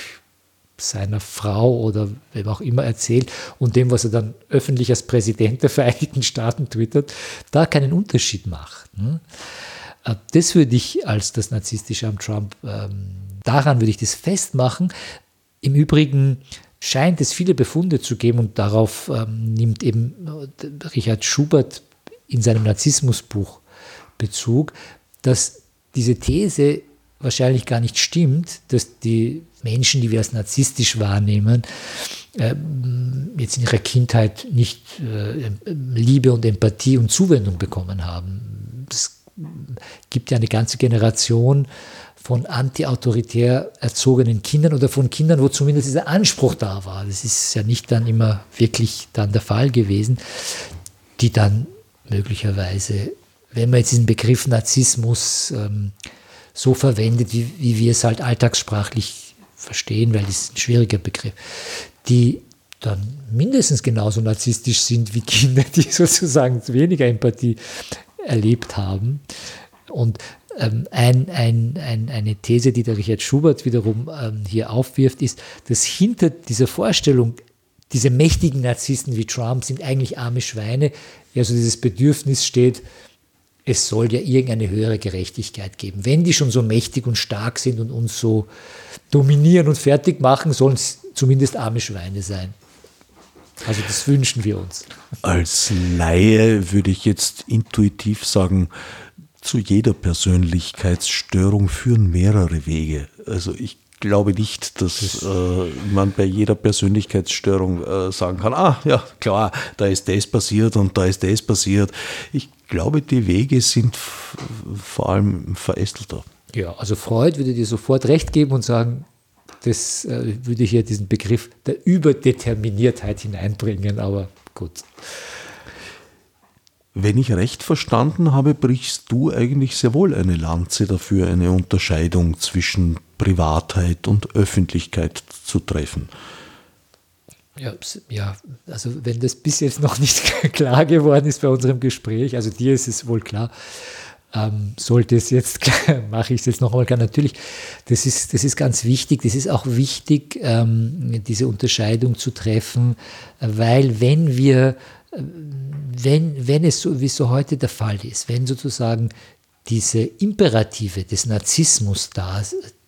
seiner Frau oder wem auch immer erzählt und dem, was er dann öffentlich als Präsident der Vereinigten Staaten twittert, da keinen Unterschied macht. Ne? Äh, das würde ich als das Narzisstische am Trump, ähm, daran würde ich das festmachen. Im Übrigen scheint es viele Befunde zu geben und darauf ähm, nimmt eben äh, Richard Schubert in seinem Narzissmusbuch Bezug, dass diese These wahrscheinlich gar nicht stimmt, dass die Menschen, die wir als narzisstisch wahrnehmen, äh, jetzt in ihrer Kindheit nicht äh, Liebe und Empathie und Zuwendung bekommen haben. Es gibt ja eine ganze Generation von antiautoritär erzogenen Kindern oder von Kindern, wo zumindest dieser Anspruch da war. Das ist ja nicht dann immer wirklich dann der Fall gewesen, die dann möglicherweise, wenn man jetzt diesen Begriff Narzissmus ähm, so verwendet, wie, wie wir es halt alltagssprachlich verstehen, weil das ist ein schwieriger Begriff, die dann mindestens genauso narzisstisch sind wie Kinder, [laughs] die sozusagen weniger Empathie erlebt haben. Und ähm, ein, ein, ein, eine These, die der Richard Schubert wiederum ähm, hier aufwirft, ist, dass hinter dieser Vorstellung, diese mächtigen Narzissten wie Trump sind eigentlich arme Schweine, ja so dieses Bedürfnis steht, es soll ja irgendeine höhere Gerechtigkeit geben. Wenn die schon so mächtig und stark sind und uns so dominieren und fertig machen, sollen zumindest arme Schweine sein. Also das wünschen wir uns. Als Laie würde ich jetzt intuitiv sagen, zu jeder Persönlichkeitsstörung führen mehrere Wege. Also ich glaube nicht, dass äh, man bei jeder Persönlichkeitsstörung äh, sagen kann, ah ja klar, da ist das passiert und da ist das passiert. Ich glaube, die Wege sind vor allem verästelter. Ja, also Freud würde dir sofort recht geben und sagen, das äh, würde hier diesen Begriff der Überdeterminiertheit hineinbringen, aber gut. Wenn ich recht verstanden habe, brichst du eigentlich sehr wohl eine Lanze dafür, eine Unterscheidung zwischen Privatheit und Öffentlichkeit zu treffen. Ja, ja, also wenn das bis jetzt noch nicht [laughs] klar geworden ist bei unserem Gespräch, also dir ist es wohl klar, ähm, sollte es jetzt, [laughs] mache ich es jetzt nochmal klar. Natürlich, das ist, das ist ganz wichtig. Das ist auch wichtig, ähm, diese Unterscheidung zu treffen, weil wenn wir wenn, wenn es so, wie es so heute der Fall ist, wenn sozusagen diese Imperative des Narzissmus da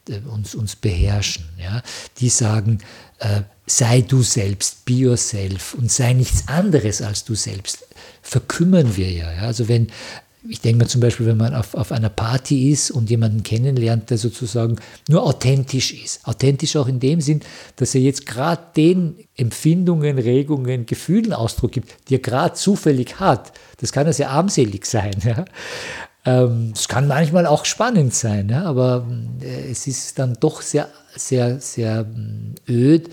äh, uns, uns beherrschen, ja, die sagen, äh, sei du selbst, be yourself und sei nichts anderes als du selbst, verkümmern wir ja. ja. Also wenn ich denke mal zum Beispiel, wenn man auf, auf einer Party ist und jemanden kennenlernt, der sozusagen nur authentisch ist. Authentisch auch in dem Sinn, dass er jetzt gerade den Empfindungen, Regungen, Gefühlen Ausdruck gibt, die er gerade zufällig hat. Das kann ja sehr armselig sein. [laughs] Ja? Ähm, es kann manchmal auch spannend sein, aber äh, es ist dann doch sehr, sehr, sehr mm, öd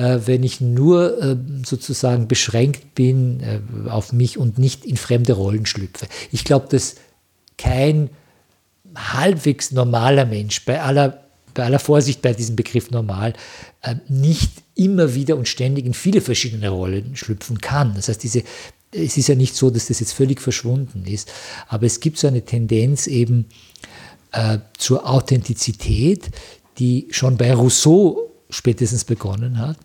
wenn ich nur äh, sozusagen beschränkt bin äh, auf mich und nicht in fremde Rollen schlüpfe. Ich glaube, dass kein halbwegs normaler Mensch bei aller, bei aller Vorsicht bei diesem Begriff normal nicht immer wieder und ständig in viele verschiedene Rollen schlüpfen kann. Das heißt, diese, es ist ja nicht so, dass das jetzt völlig verschwunden ist, aber es gibt so eine Tendenz eben äh, zur Authentizität, die schon bei Rousseau spätestens begonnen hat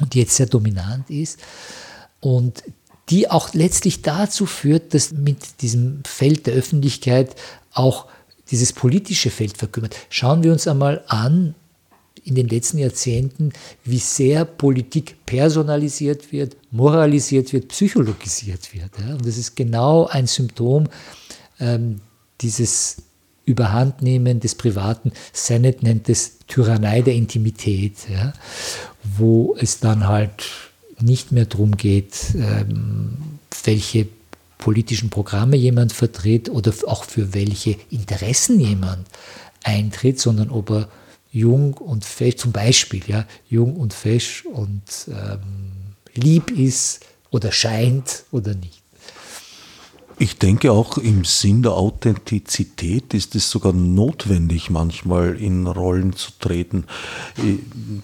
und jetzt sehr dominant ist und die auch letztlich dazu führt, dass mit diesem Feld der Öffentlichkeit auch dieses politische Feld verkümmert. Schauen wir uns einmal an, in den letzten Jahrzehnten, wie sehr Politik personalisiert wird, moralisiert wird, psychologisiert wird. Und das ist genau ein Symptom ähm, dieses Überhandnehmen des Privaten. Sennett nennt es Tyrannei der Intimität, ja, wo es dann halt nicht mehr darum geht, ähm, welche politischen Programme jemand vertritt oder auch für welche Interessen jemand eintritt, sondern ob er jung und fesch, zum Beispiel, ja, jung und fesch und ähm, lieb ist oder scheint oder nicht. Ich denke auch im Sinn der Authentizität ist es sogar notwendig, manchmal in Rollen zu treten.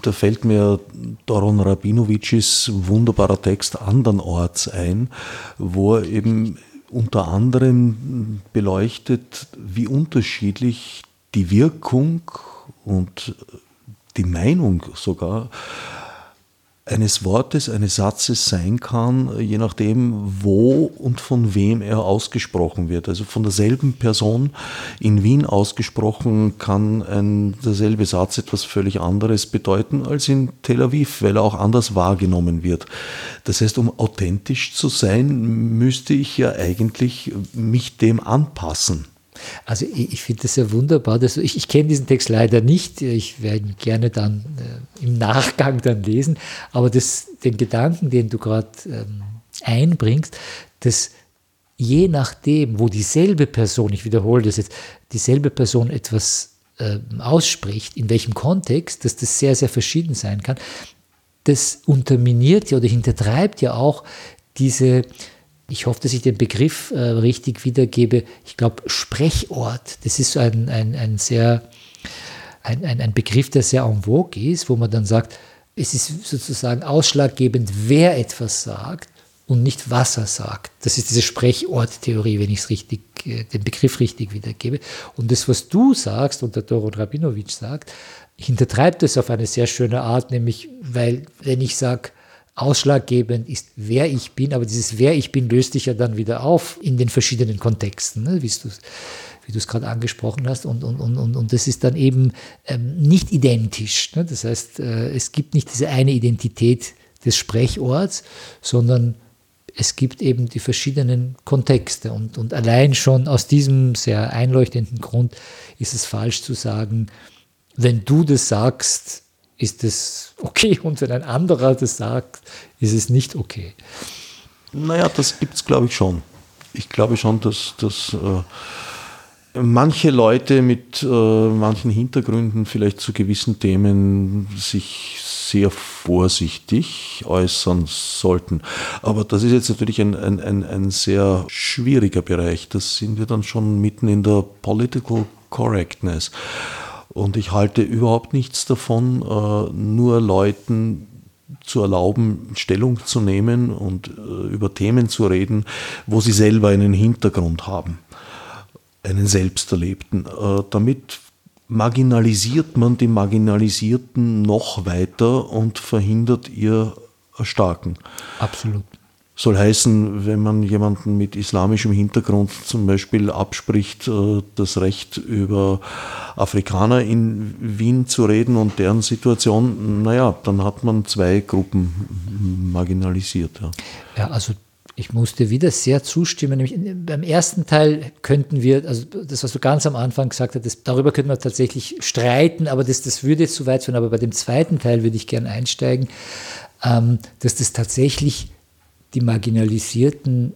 Da fällt mir Doron Rabinovicis wunderbarer Text andernorts ein, wo er eben unter anderem beleuchtet, wie unterschiedlich die Wirkung und die Meinung sogar eines Wortes, eines Satzes sein kann, je nachdem, wo und von wem er ausgesprochen wird. Also von derselben Person in Wien ausgesprochen kann ein derselbe Satz etwas völlig anderes bedeuten als in Tel Aviv, weil er auch anders wahrgenommen wird. Das heißt, um authentisch zu sein, müsste ich ja eigentlich mich dem anpassen. Also ich, ich finde das ja wunderbar. Dass, ich, ich kenne diesen Text leider nicht. Ich werde ihn gerne dann äh, im Nachgang dann lesen. Aber das, den Gedanken, den du gerade ähm, einbringst, dass je nachdem, wo dieselbe Person, ich wiederhole das jetzt, dieselbe Person etwas äh, ausspricht, in welchem Kontext, dass das sehr, sehr verschieden sein kann, das unterminiert ja oder hintertreibt ja auch diese ich hoffe, dass ich den Begriff äh, richtig wiedergebe. Ich glaube, Sprechort, das ist ein, ein, ein sehr, ein, ein, ein Begriff, der sehr en vogue ist, wo man dann sagt, es ist sozusagen ausschlaggebend, wer etwas sagt und nicht was er sagt. Das ist diese Sprechorttheorie, wenn ich äh, den Begriff richtig wiedergebe. Und das, was du sagst und der Doron Rabinowitsch sagt, hintertreibt es auf eine sehr schöne Art, nämlich, weil, wenn ich sage, Ausschlaggebend ist, wer ich bin, aber dieses wer ich bin löst sich ja dann wieder auf in den verschiedenen Kontexten, ne, wie du wie es gerade angesprochen hast. Und, und, und, und, und das ist dann eben ähm, nicht identisch. Ne? Das heißt, äh, es gibt nicht diese eine Identität des Sprechorts, sondern es gibt eben die verschiedenen Kontexte. Und, und allein schon aus diesem sehr einleuchtenden Grund ist es falsch zu sagen, wenn du das sagst, ist es okay und wenn ein anderer das sagt, ist es nicht okay. Naja, das gibt es, glaube ich, schon. Ich glaube schon, dass, dass äh, manche Leute mit äh, manchen Hintergründen vielleicht zu gewissen Themen sich sehr vorsichtig äußern sollten. Aber das ist jetzt natürlich ein, ein, ein, ein sehr schwieriger Bereich. Das sind wir dann schon mitten in der Political Correctness. Und ich halte überhaupt nichts davon, äh, nur Leuten zu erlauben, Stellung zu nehmen und äh, über Themen zu reden, wo sie selber einen Hintergrund haben, einen selbsterlebten. Äh, damit marginalisiert man die Marginalisierten noch weiter und verhindert ihr Erstarken. Absolut. Soll heißen, wenn man jemanden mit islamischem Hintergrund zum Beispiel abspricht, äh, das Recht über Afrikaner in Wien zu reden und deren Situation, naja, dann hat man zwei Gruppen marginalisiert. Ja, ja also ich musste wieder sehr zustimmen. Nämlich beim ersten Teil könnten wir, also das, was du ganz am Anfang gesagt hast, darüber könnten wir tatsächlich streiten, aber das, das würde jetzt zu weit führen. Aber bei dem zweiten Teil würde ich gerne einsteigen, ähm, dass das tatsächlich die Marginalisierten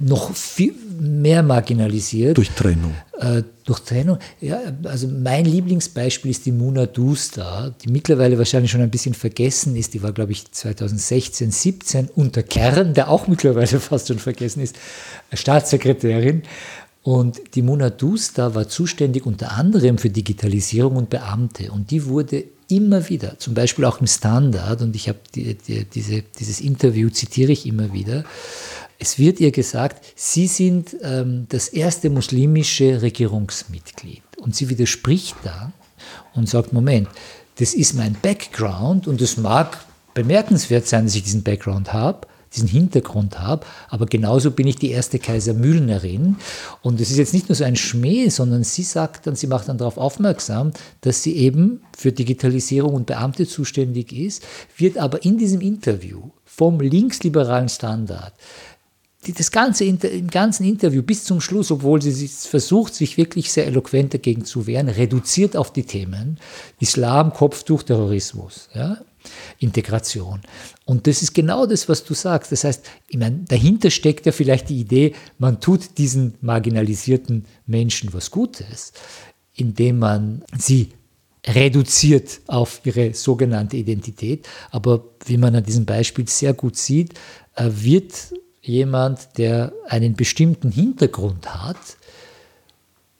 noch viel mehr marginalisiert. Durch Trennung. Äh, durch Trennung. Ja, also mein Lieblingsbeispiel ist die Muna Dusta, die mittlerweile wahrscheinlich schon ein bisschen vergessen ist. Die war, glaube ich, 2016, 17 unter Kern, der auch mittlerweile [laughs] fast schon vergessen ist, Staatssekretärin. Und die Muna Dusta war zuständig unter anderem für Digitalisierung und Beamte. Und die wurde immer wieder, zum Beispiel auch im Standard, und ich habe die, die, diese, dieses Interview zitiere ich immer wieder, es wird ihr gesagt, Sie sind ähm, das erste muslimische Regierungsmitglied. Und sie widerspricht da und sagt, Moment, das ist mein Background und es mag bemerkenswert sein, dass ich diesen Background habe, diesen Hintergrund habe, aber genauso bin ich die erste Kaisermühlnerin. Und es ist jetzt nicht nur so ein Schmäh, sondern sie sagt dann, sie macht dann darauf aufmerksam, dass sie eben für Digitalisierung und Beamte zuständig ist, wird aber in diesem Interview vom linksliberalen Standard das ganze im ganzen Interview bis zum Schluss, obwohl sie versucht, sich wirklich sehr eloquent dagegen zu wehren, reduziert auf die Themen. Islam, Kopftuch, Terrorismus, ja, Integration. Und das ist genau das, was du sagst. Das heißt, ich meine, dahinter steckt ja vielleicht die Idee, man tut diesen marginalisierten Menschen was Gutes, indem man sie reduziert auf ihre sogenannte Identität. Aber wie man an diesem Beispiel sehr gut sieht, äh, wird jemand, der einen bestimmten Hintergrund hat,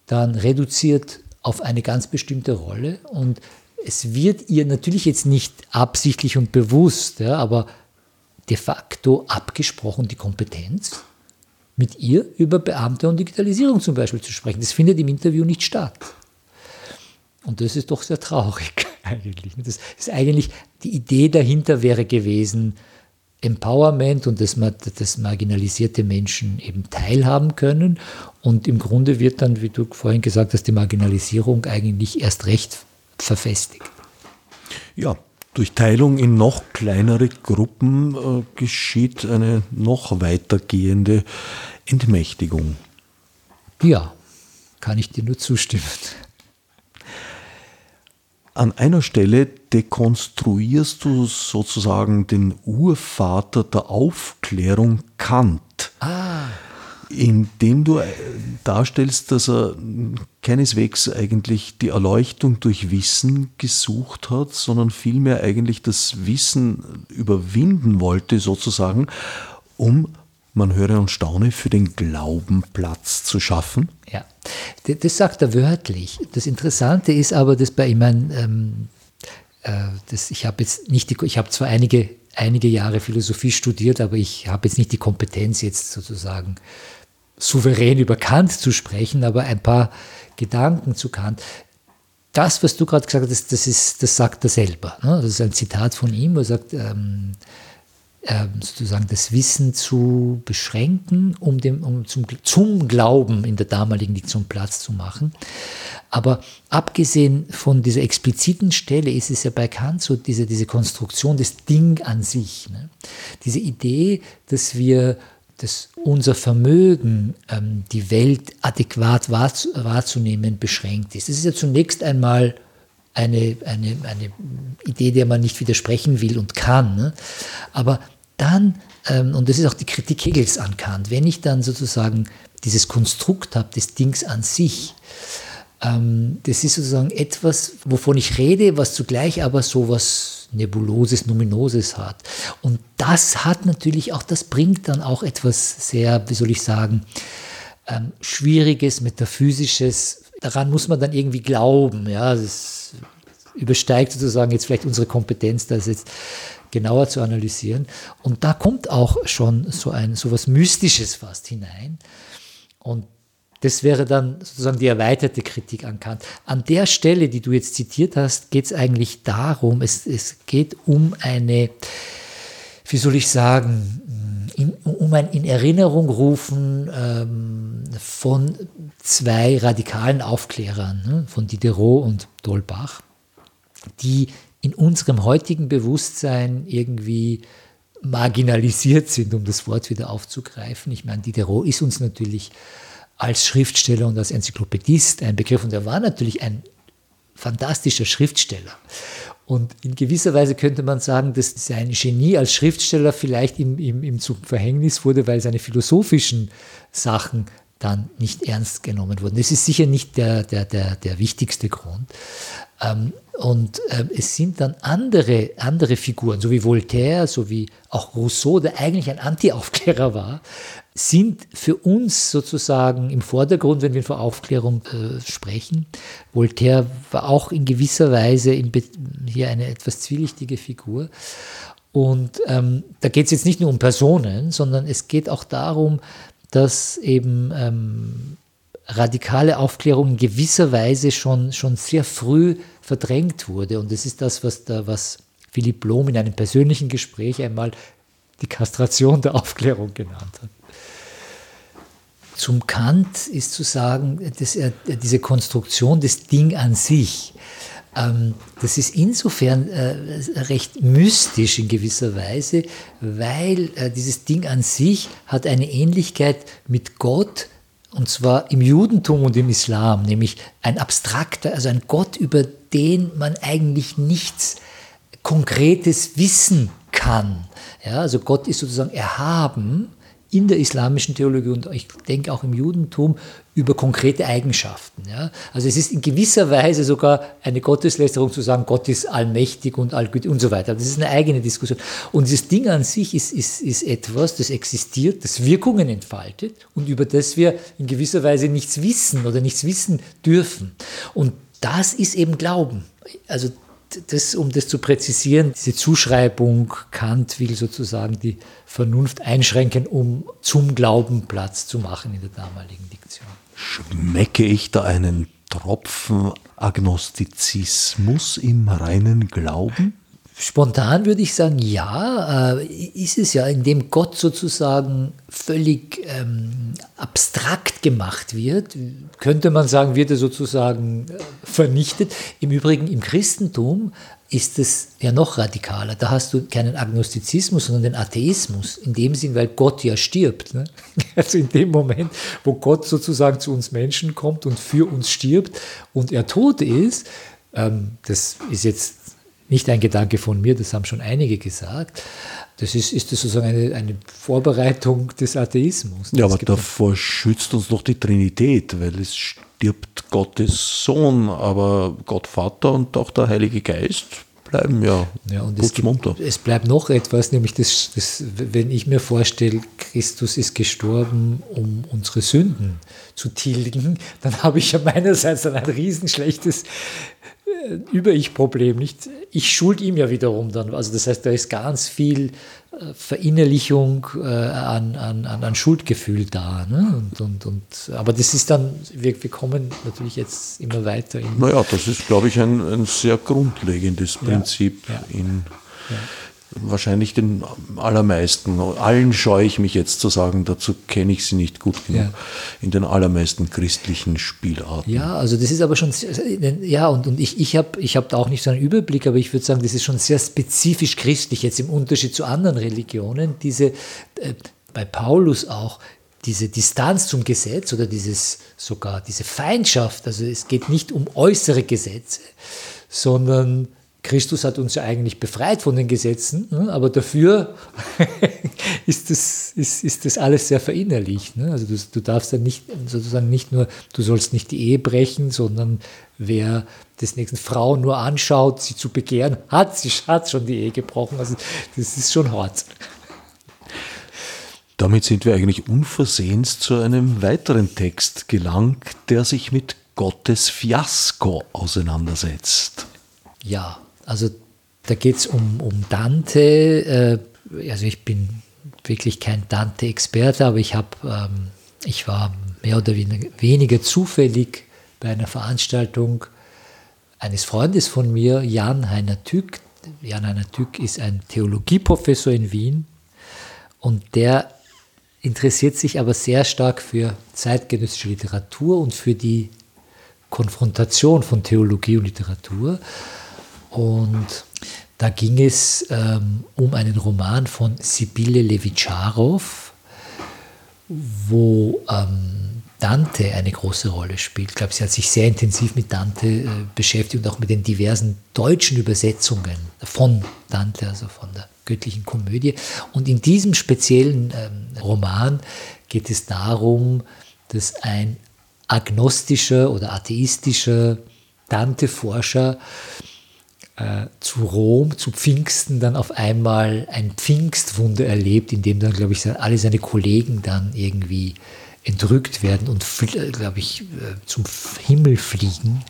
dann reduziert auf eine ganz bestimmte Rolle und es wird ihr natürlich jetzt nicht absichtlich und bewusst, ja, aber de facto abgesprochen die Kompetenz, mit ihr über Beamte und Digitalisierung zum Beispiel zu sprechen. Das findet im Interview nicht statt. Und das ist doch sehr traurig [laughs] eigentlich. Das ist eigentlich, die Idee dahinter wäre gewesen, Empowerment und dass, dass marginalisierte Menschen eben teilhaben können. Und im Grunde wird dann, wie du vorhin gesagt hast, die Marginalisierung eigentlich erst recht verfestigt. Ja, durch Teilung in noch kleinere Gruppen äh, geschieht eine noch weitergehende Entmächtigung. Ja, kann ich dir nur zustimmen. An einer Stelle dekonstruierst du sozusagen den Urvater der Aufklärung Kant. Indem du äh, darstellst, dass er keineswegs eigentlich die Erleuchtung durch Wissen gesucht hat, sondern vielmehr eigentlich das Wissen überwinden wollte, sozusagen, um man höre und staune, für den Glauben Platz zu schaffen? Ja, das sagt er wörtlich. Das Interessante ist aber, dass bei ihm ein, ähm, äh, das, ich habe jetzt nicht die, ich habe zwar einige, einige Jahre Philosophie studiert, aber ich habe jetzt nicht die Kompetenz, jetzt sozusagen souverän über Kant zu sprechen, aber ein paar Gedanken zu Kant. Das, was du gerade gesagt hast, das, ist, das sagt er selber. Ne? Das ist ein Zitat von ihm, wo er sagt, ähm, ähm, sozusagen das Wissen zu beschränken, um, dem, um zum, zum Glauben in der damaligen Diktion Platz zu machen. Aber abgesehen von dieser expliziten Stelle ist es ja bei Kant so diese, diese Konstruktion des Ding an sich. Ne? Diese Idee, dass wir dass unser Vermögen, ähm, die Welt adäquat wahrzunehmen, beschränkt ist. Das ist ja zunächst einmal eine, eine, eine Idee, der man nicht widersprechen will und kann. Ne? Aber dann, ähm, und das ist auch die Kritik Hegels an Kant, wenn ich dann sozusagen dieses Konstrukt habe, des Dings an sich, ähm, das ist sozusagen etwas, wovon ich rede, was zugleich aber so Nebuloses, Numinoses hat. Und das hat natürlich auch, das bringt dann auch etwas sehr, wie soll ich sagen, ähm, Schwieriges, Metaphysisches. Daran muss man dann irgendwie glauben. Ja, das übersteigt sozusagen jetzt vielleicht unsere Kompetenz, das jetzt genauer zu analysieren. Und da kommt auch schon so ein so was Mystisches fast hinein. Und das wäre dann sozusagen die erweiterte Kritik an Kant. An der Stelle, die du jetzt zitiert hast, geht es eigentlich darum, es, es geht um eine, wie soll ich sagen, in, um ein in Erinnerung rufen ähm, von zwei radikalen Aufklärern, ne, von Diderot und Dolbach, die in unserem heutigen Bewusstsein irgendwie marginalisiert sind, um das Wort wieder aufzugreifen. Ich meine, Diderot ist uns natürlich als Schriftsteller und als Enzyklopädist ein Begriff und er war natürlich ein fantastischer Schriftsteller. Und in gewisser Weise könnte man sagen, dass sein Genie als Schriftsteller vielleicht ihm, ihm, ihm zum Verhängnis wurde, weil seine philosophischen Sachen dann nicht ernst genommen wurden. Das ist sicher nicht der, der, der, der wichtigste Grund. Ähm, und äh, es sind dann andere, andere Figuren, so wie Voltaire, so wie auch Rousseau, der eigentlich ein Anti-Aufklärer war, sind für uns sozusagen im Vordergrund, wenn wir von Aufklärung äh, sprechen. Voltaire war auch in gewisser Weise in, hier eine etwas zwielichtige Figur. Und ähm, da geht es jetzt nicht nur um Personen, sondern es geht auch darum, dass eben ähm, radikale Aufklärung in gewisser Weise schon, schon sehr früh verdrängt wurde. Und das ist das, was, da, was Philipp Blom in einem persönlichen Gespräch einmal die Kastration der Aufklärung genannt hat. Zum Kant ist zu sagen, dass er diese Konstruktion des Ding an sich, ähm, das ist insofern äh, recht mystisch in gewisser Weise, weil äh, dieses Ding an sich hat eine Ähnlichkeit mit Gott, und zwar im Judentum und im Islam, nämlich ein abstrakter, also ein Gott, über den man eigentlich nichts Konkretes wissen kann. Ja, also Gott ist sozusagen erhaben in der islamischen Theologie und ich denke auch im Judentum über konkrete Eigenschaften. Ja? Also es ist in gewisser Weise sogar eine Gotteslästerung zu sagen, Gott ist allmächtig und allgütig und so weiter. Das ist eine eigene Diskussion. Und dieses Ding an sich ist, ist, ist etwas, das existiert, das Wirkungen entfaltet und über das wir in gewisser Weise nichts wissen oder nichts wissen dürfen. Und das ist eben Glauben. Also das, um das zu präzisieren, diese Zuschreibung, Kant will sozusagen die Vernunft einschränken, um zum Glauben Platz zu machen in der damaligen Diktion. Schmecke ich da einen Tropfen Agnostizismus im reinen Glauben? Spontan würde ich sagen, ja, äh, ist es ja, indem Gott sozusagen völlig ähm, abstrakt gemacht wird, könnte man sagen, wird er sozusagen äh, vernichtet. Im Übrigen im Christentum ist es ja noch radikaler. Da hast du keinen Agnostizismus, sondern den Atheismus. In dem Sinn, weil Gott ja stirbt. Ne? [laughs] Also in dem Moment, wo Gott sozusagen zu uns Menschen kommt und für uns stirbt und er tot ist, ähm, das ist jetzt nicht ein Gedanke von mir, das haben schon einige gesagt. Das ist, ist das sozusagen eine, eine Vorbereitung des Atheismus. Ja, aber davor schützt uns doch die Trinität, weil es stirbt Gottes Sohn, aber Gott Vater und auch der Heilige Geist bleiben ja, ja und es, gibt, es, bleibt noch etwas, nämlich das, das, wenn ich mir vorstelle, Christus ist gestorben, um unsere Sünden zu tilgen, dann habe ich ja meinerseits ein riesenschlechtes über-Ich-Problem nicht. Ich schuld ihm ja wiederum dann. Also das heißt, da ist ganz viel äh, Verinnerlichung äh, an, an, an Schuldgefühl da. Ne? Und, und, und, aber das ist dann, wir, wir kommen natürlich jetzt immer weiter. In naja, das ist, glaube ich, ein, ein sehr grundlegendes Prinzip ja, ja. in ja. Wahrscheinlich den allermeisten. Allen scheue ich mich jetzt zu sagen, dazu kenne ich sie nicht gut genug. Ja. In den allermeisten christlichen Spielarten. Ja, also das ist aber schon, ja, und, und ich, ich habe ich hab da auch nicht so einen Überblick, aber ich würde sagen, das ist schon sehr spezifisch christlich, jetzt im Unterschied zu anderen Religionen. Diese, äh, bei Paulus auch, diese Distanz zum Gesetz oder dieses sogar diese Feindschaft, also es geht nicht um äußere Gesetze, sondern Christus hat uns ja eigentlich befreit von den Gesetzen, ne? aber dafür [laughs] ist, das, ist, ist das alles sehr verinnerlicht. Ne? Also du, du, darfst dann nicht sozusagen nicht nur, du sollst nicht die Ehe brechen, sondern wer des nächsten Frau nur anschaut, sie zu begehren, hat sie hat schon die Ehe gebrochen. Also das ist schon hart. Damit sind wir eigentlich unversehens zu einem weiteren Text gelangt, der sich mit Gottes Fiasko auseinandersetzt. Ja, also da geht es um, um Dante. Äh, also ich bin wirklich kein Dante-Experte, aber ich, hab, ähm, ich war mehr oder weniger zufällig bei einer Veranstaltung eines Freundes von mir, Jan Heiner Tück. Jan Heiner Tück ist ein Theologieprofessor in Wien und der interessiert sich aber sehr stark für zeitgenössische Literatur und für die Konfrontation von Theologie und Literatur. Und da ging es ähm, um einen Roman von Sibylle Levitscharow, wo ähm, Dante eine große Rolle spielt. Ich glaube, sie hat sich sehr intensiv mit Dante äh, beschäftigt und auch mit den diversen deutschen Übersetzungen von Dante, also von der göttlichen Komödie. Und in diesem speziellen ähm, Roman geht es darum, dass ein agnostischer oder atheistischer Dante-Forscher äh, zu Rom, zu Pfingsten dann auf einmal ein Pfingstwunder erlebt, in dem dann, glaube ich, alle seine Kollegen dann irgendwie entrückt werden und, äh, glaube ich, äh, zum Himmel fliegen.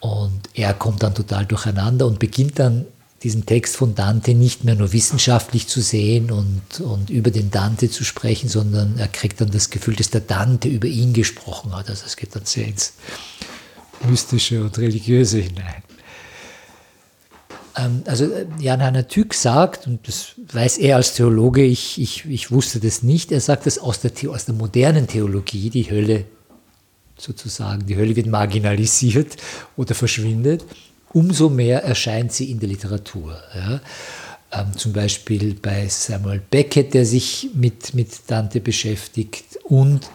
Und er kommt dann total durcheinander und beginnt dann diesen Text von Dante nicht mehr nur wissenschaftlich zu sehen und, und über den Dante zu sprechen, sondern er kriegt dann das Gefühl, dass der Dante über ihn gesprochen hat. Also es geht dann sehr ins Mystische und Religiöse hinein. Ähm, also äh, Jan Hanna Tück sagt, und das weiß er als Theologe, ich, ich, ich wusste das nicht, er sagt, dass aus der, aus der modernen Theologie die Hölle sozusagen, die Hölle wird marginalisiert oder verschwindet, umso mehr erscheint sie in der Literatur. Ja. Ähm, zum Beispiel bei Samuel Beckett, der sich mit, mit Dante beschäftigt und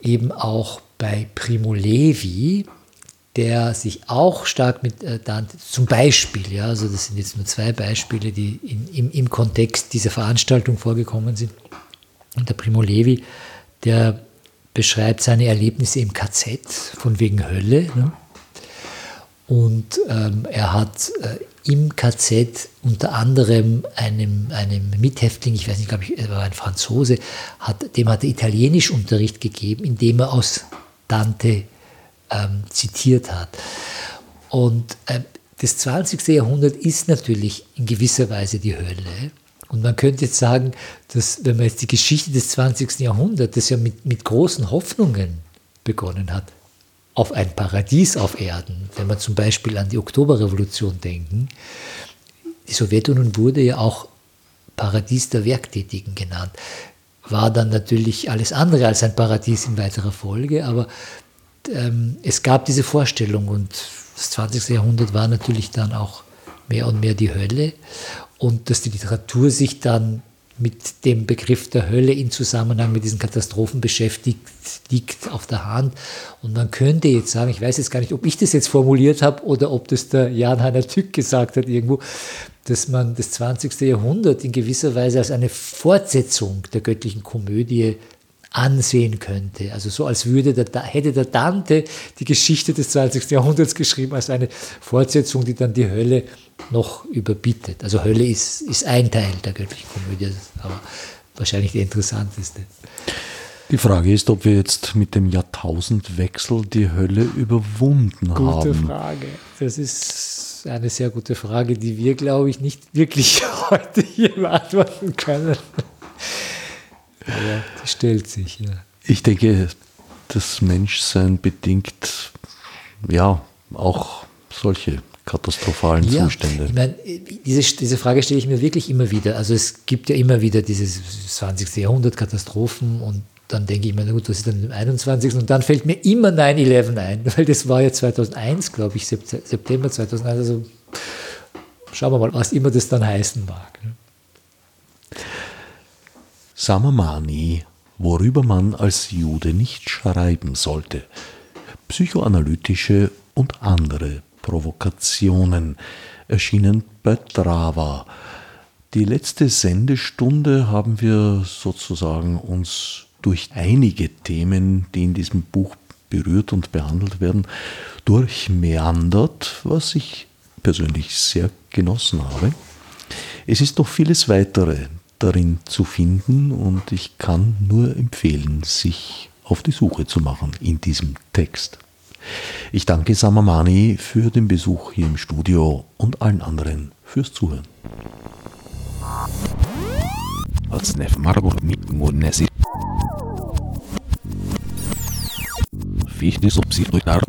eben auch bei Primo Levi, der sich auch stark mit äh, Dante, zum Beispiel, ja, also das sind jetzt nur zwei Beispiele, die in, im, im Kontext dieser Veranstaltung vorgekommen sind. Und der Primo Levi, der beschreibt seine Erlebnisse im KZ von wegen Hölle. Ne? Und ähm, er hat äh, im KZ unter anderem einem, einem Mithäftling, ich weiß nicht, glaube ich, er war ein Franzose, hat, dem hat er Italienischunterricht gegeben, indem er aus Dante ähm, zitiert hat. Und äh, das 20. Jahrhundert ist natürlich in gewisser Weise die Hölle. Und man könnte jetzt sagen, dass wenn man jetzt die Geschichte des 20. Jahrhunderts, das ja mit, mit großen Hoffnungen begonnen hat, auf ein Paradies auf Erden, wenn wir zum Beispiel an die Oktoberrevolution denken, die Sowjetunion wurde ja auch Paradies der Werktätigen genannt, war dann natürlich alles andere als ein Paradies in weiterer Folge, aber ähm, es gab diese Vorstellung und das 20. Jahrhundert war natürlich dann auch mehr und mehr die Hölle und dass die Literatur sich dann mit dem Begriff der Hölle in Zusammenhang mit diesen Katastrophen beschäftigt, liegt auf der Hand. Und man könnte jetzt sagen, ich weiß jetzt gar nicht, ob ich das jetzt formuliert habe oder ob das der Jan Heiner Tück gesagt hat irgendwo, dass man das 20. Jahrhundert in gewisser Weise als eine Fortsetzung der göttlichen Komödie ansehen könnte. Also so als würde der, hätte der Dante die Geschichte des 20. Jahrhunderts geschrieben als eine Fortsetzung, die dann die Hölle noch überbietet. Also Hölle ist, ist ein Teil der göttlichen Komödie, aber wahrscheinlich der interessanteste. Die Frage ist, ob wir jetzt mit dem Jahrtausendwechsel die Hölle überwunden gute haben. Gute Frage. Das ist eine sehr gute Frage, die wir, glaube ich, nicht wirklich [laughs] heute hier beantworten können. Aber die stellt sich, ja. Ich denke, das Menschsein bedingt ja auch solche katastrophalen ja, Zustände? Ich meine, diese, diese Frage stelle ich mir wirklich immer wieder. Also es gibt ja immer wieder diese 20. Jahrhundert Katastrophen und dann denke ich mir, na gut, was ist dann im 21. Und dann fällt mir immer 9-11 ein, [laughs] weil das war ja 2001, glaube ich, September 2001. Also schauen wir mal, was immer das dann heißen mag. Samamani, worüber man als Jude nicht schreiben sollte. Psychoanalytische und andere Provokationen erschienen bei Drava. Die letzte Sendestunde haben wir sozusagen uns durch einige Themen, die in diesem Buch berührt und behandelt werden, durchmeandert, was ich persönlich sehr genossen habe. Es ist noch vieles weitere darin zu finden und ich kann nur empfehlen, sich auf die Suche zu machen in diesem Text. Ich danke Samamani für den Besuch hier im Studio und allen anderen fürs Zuhören. Fichte subsidiar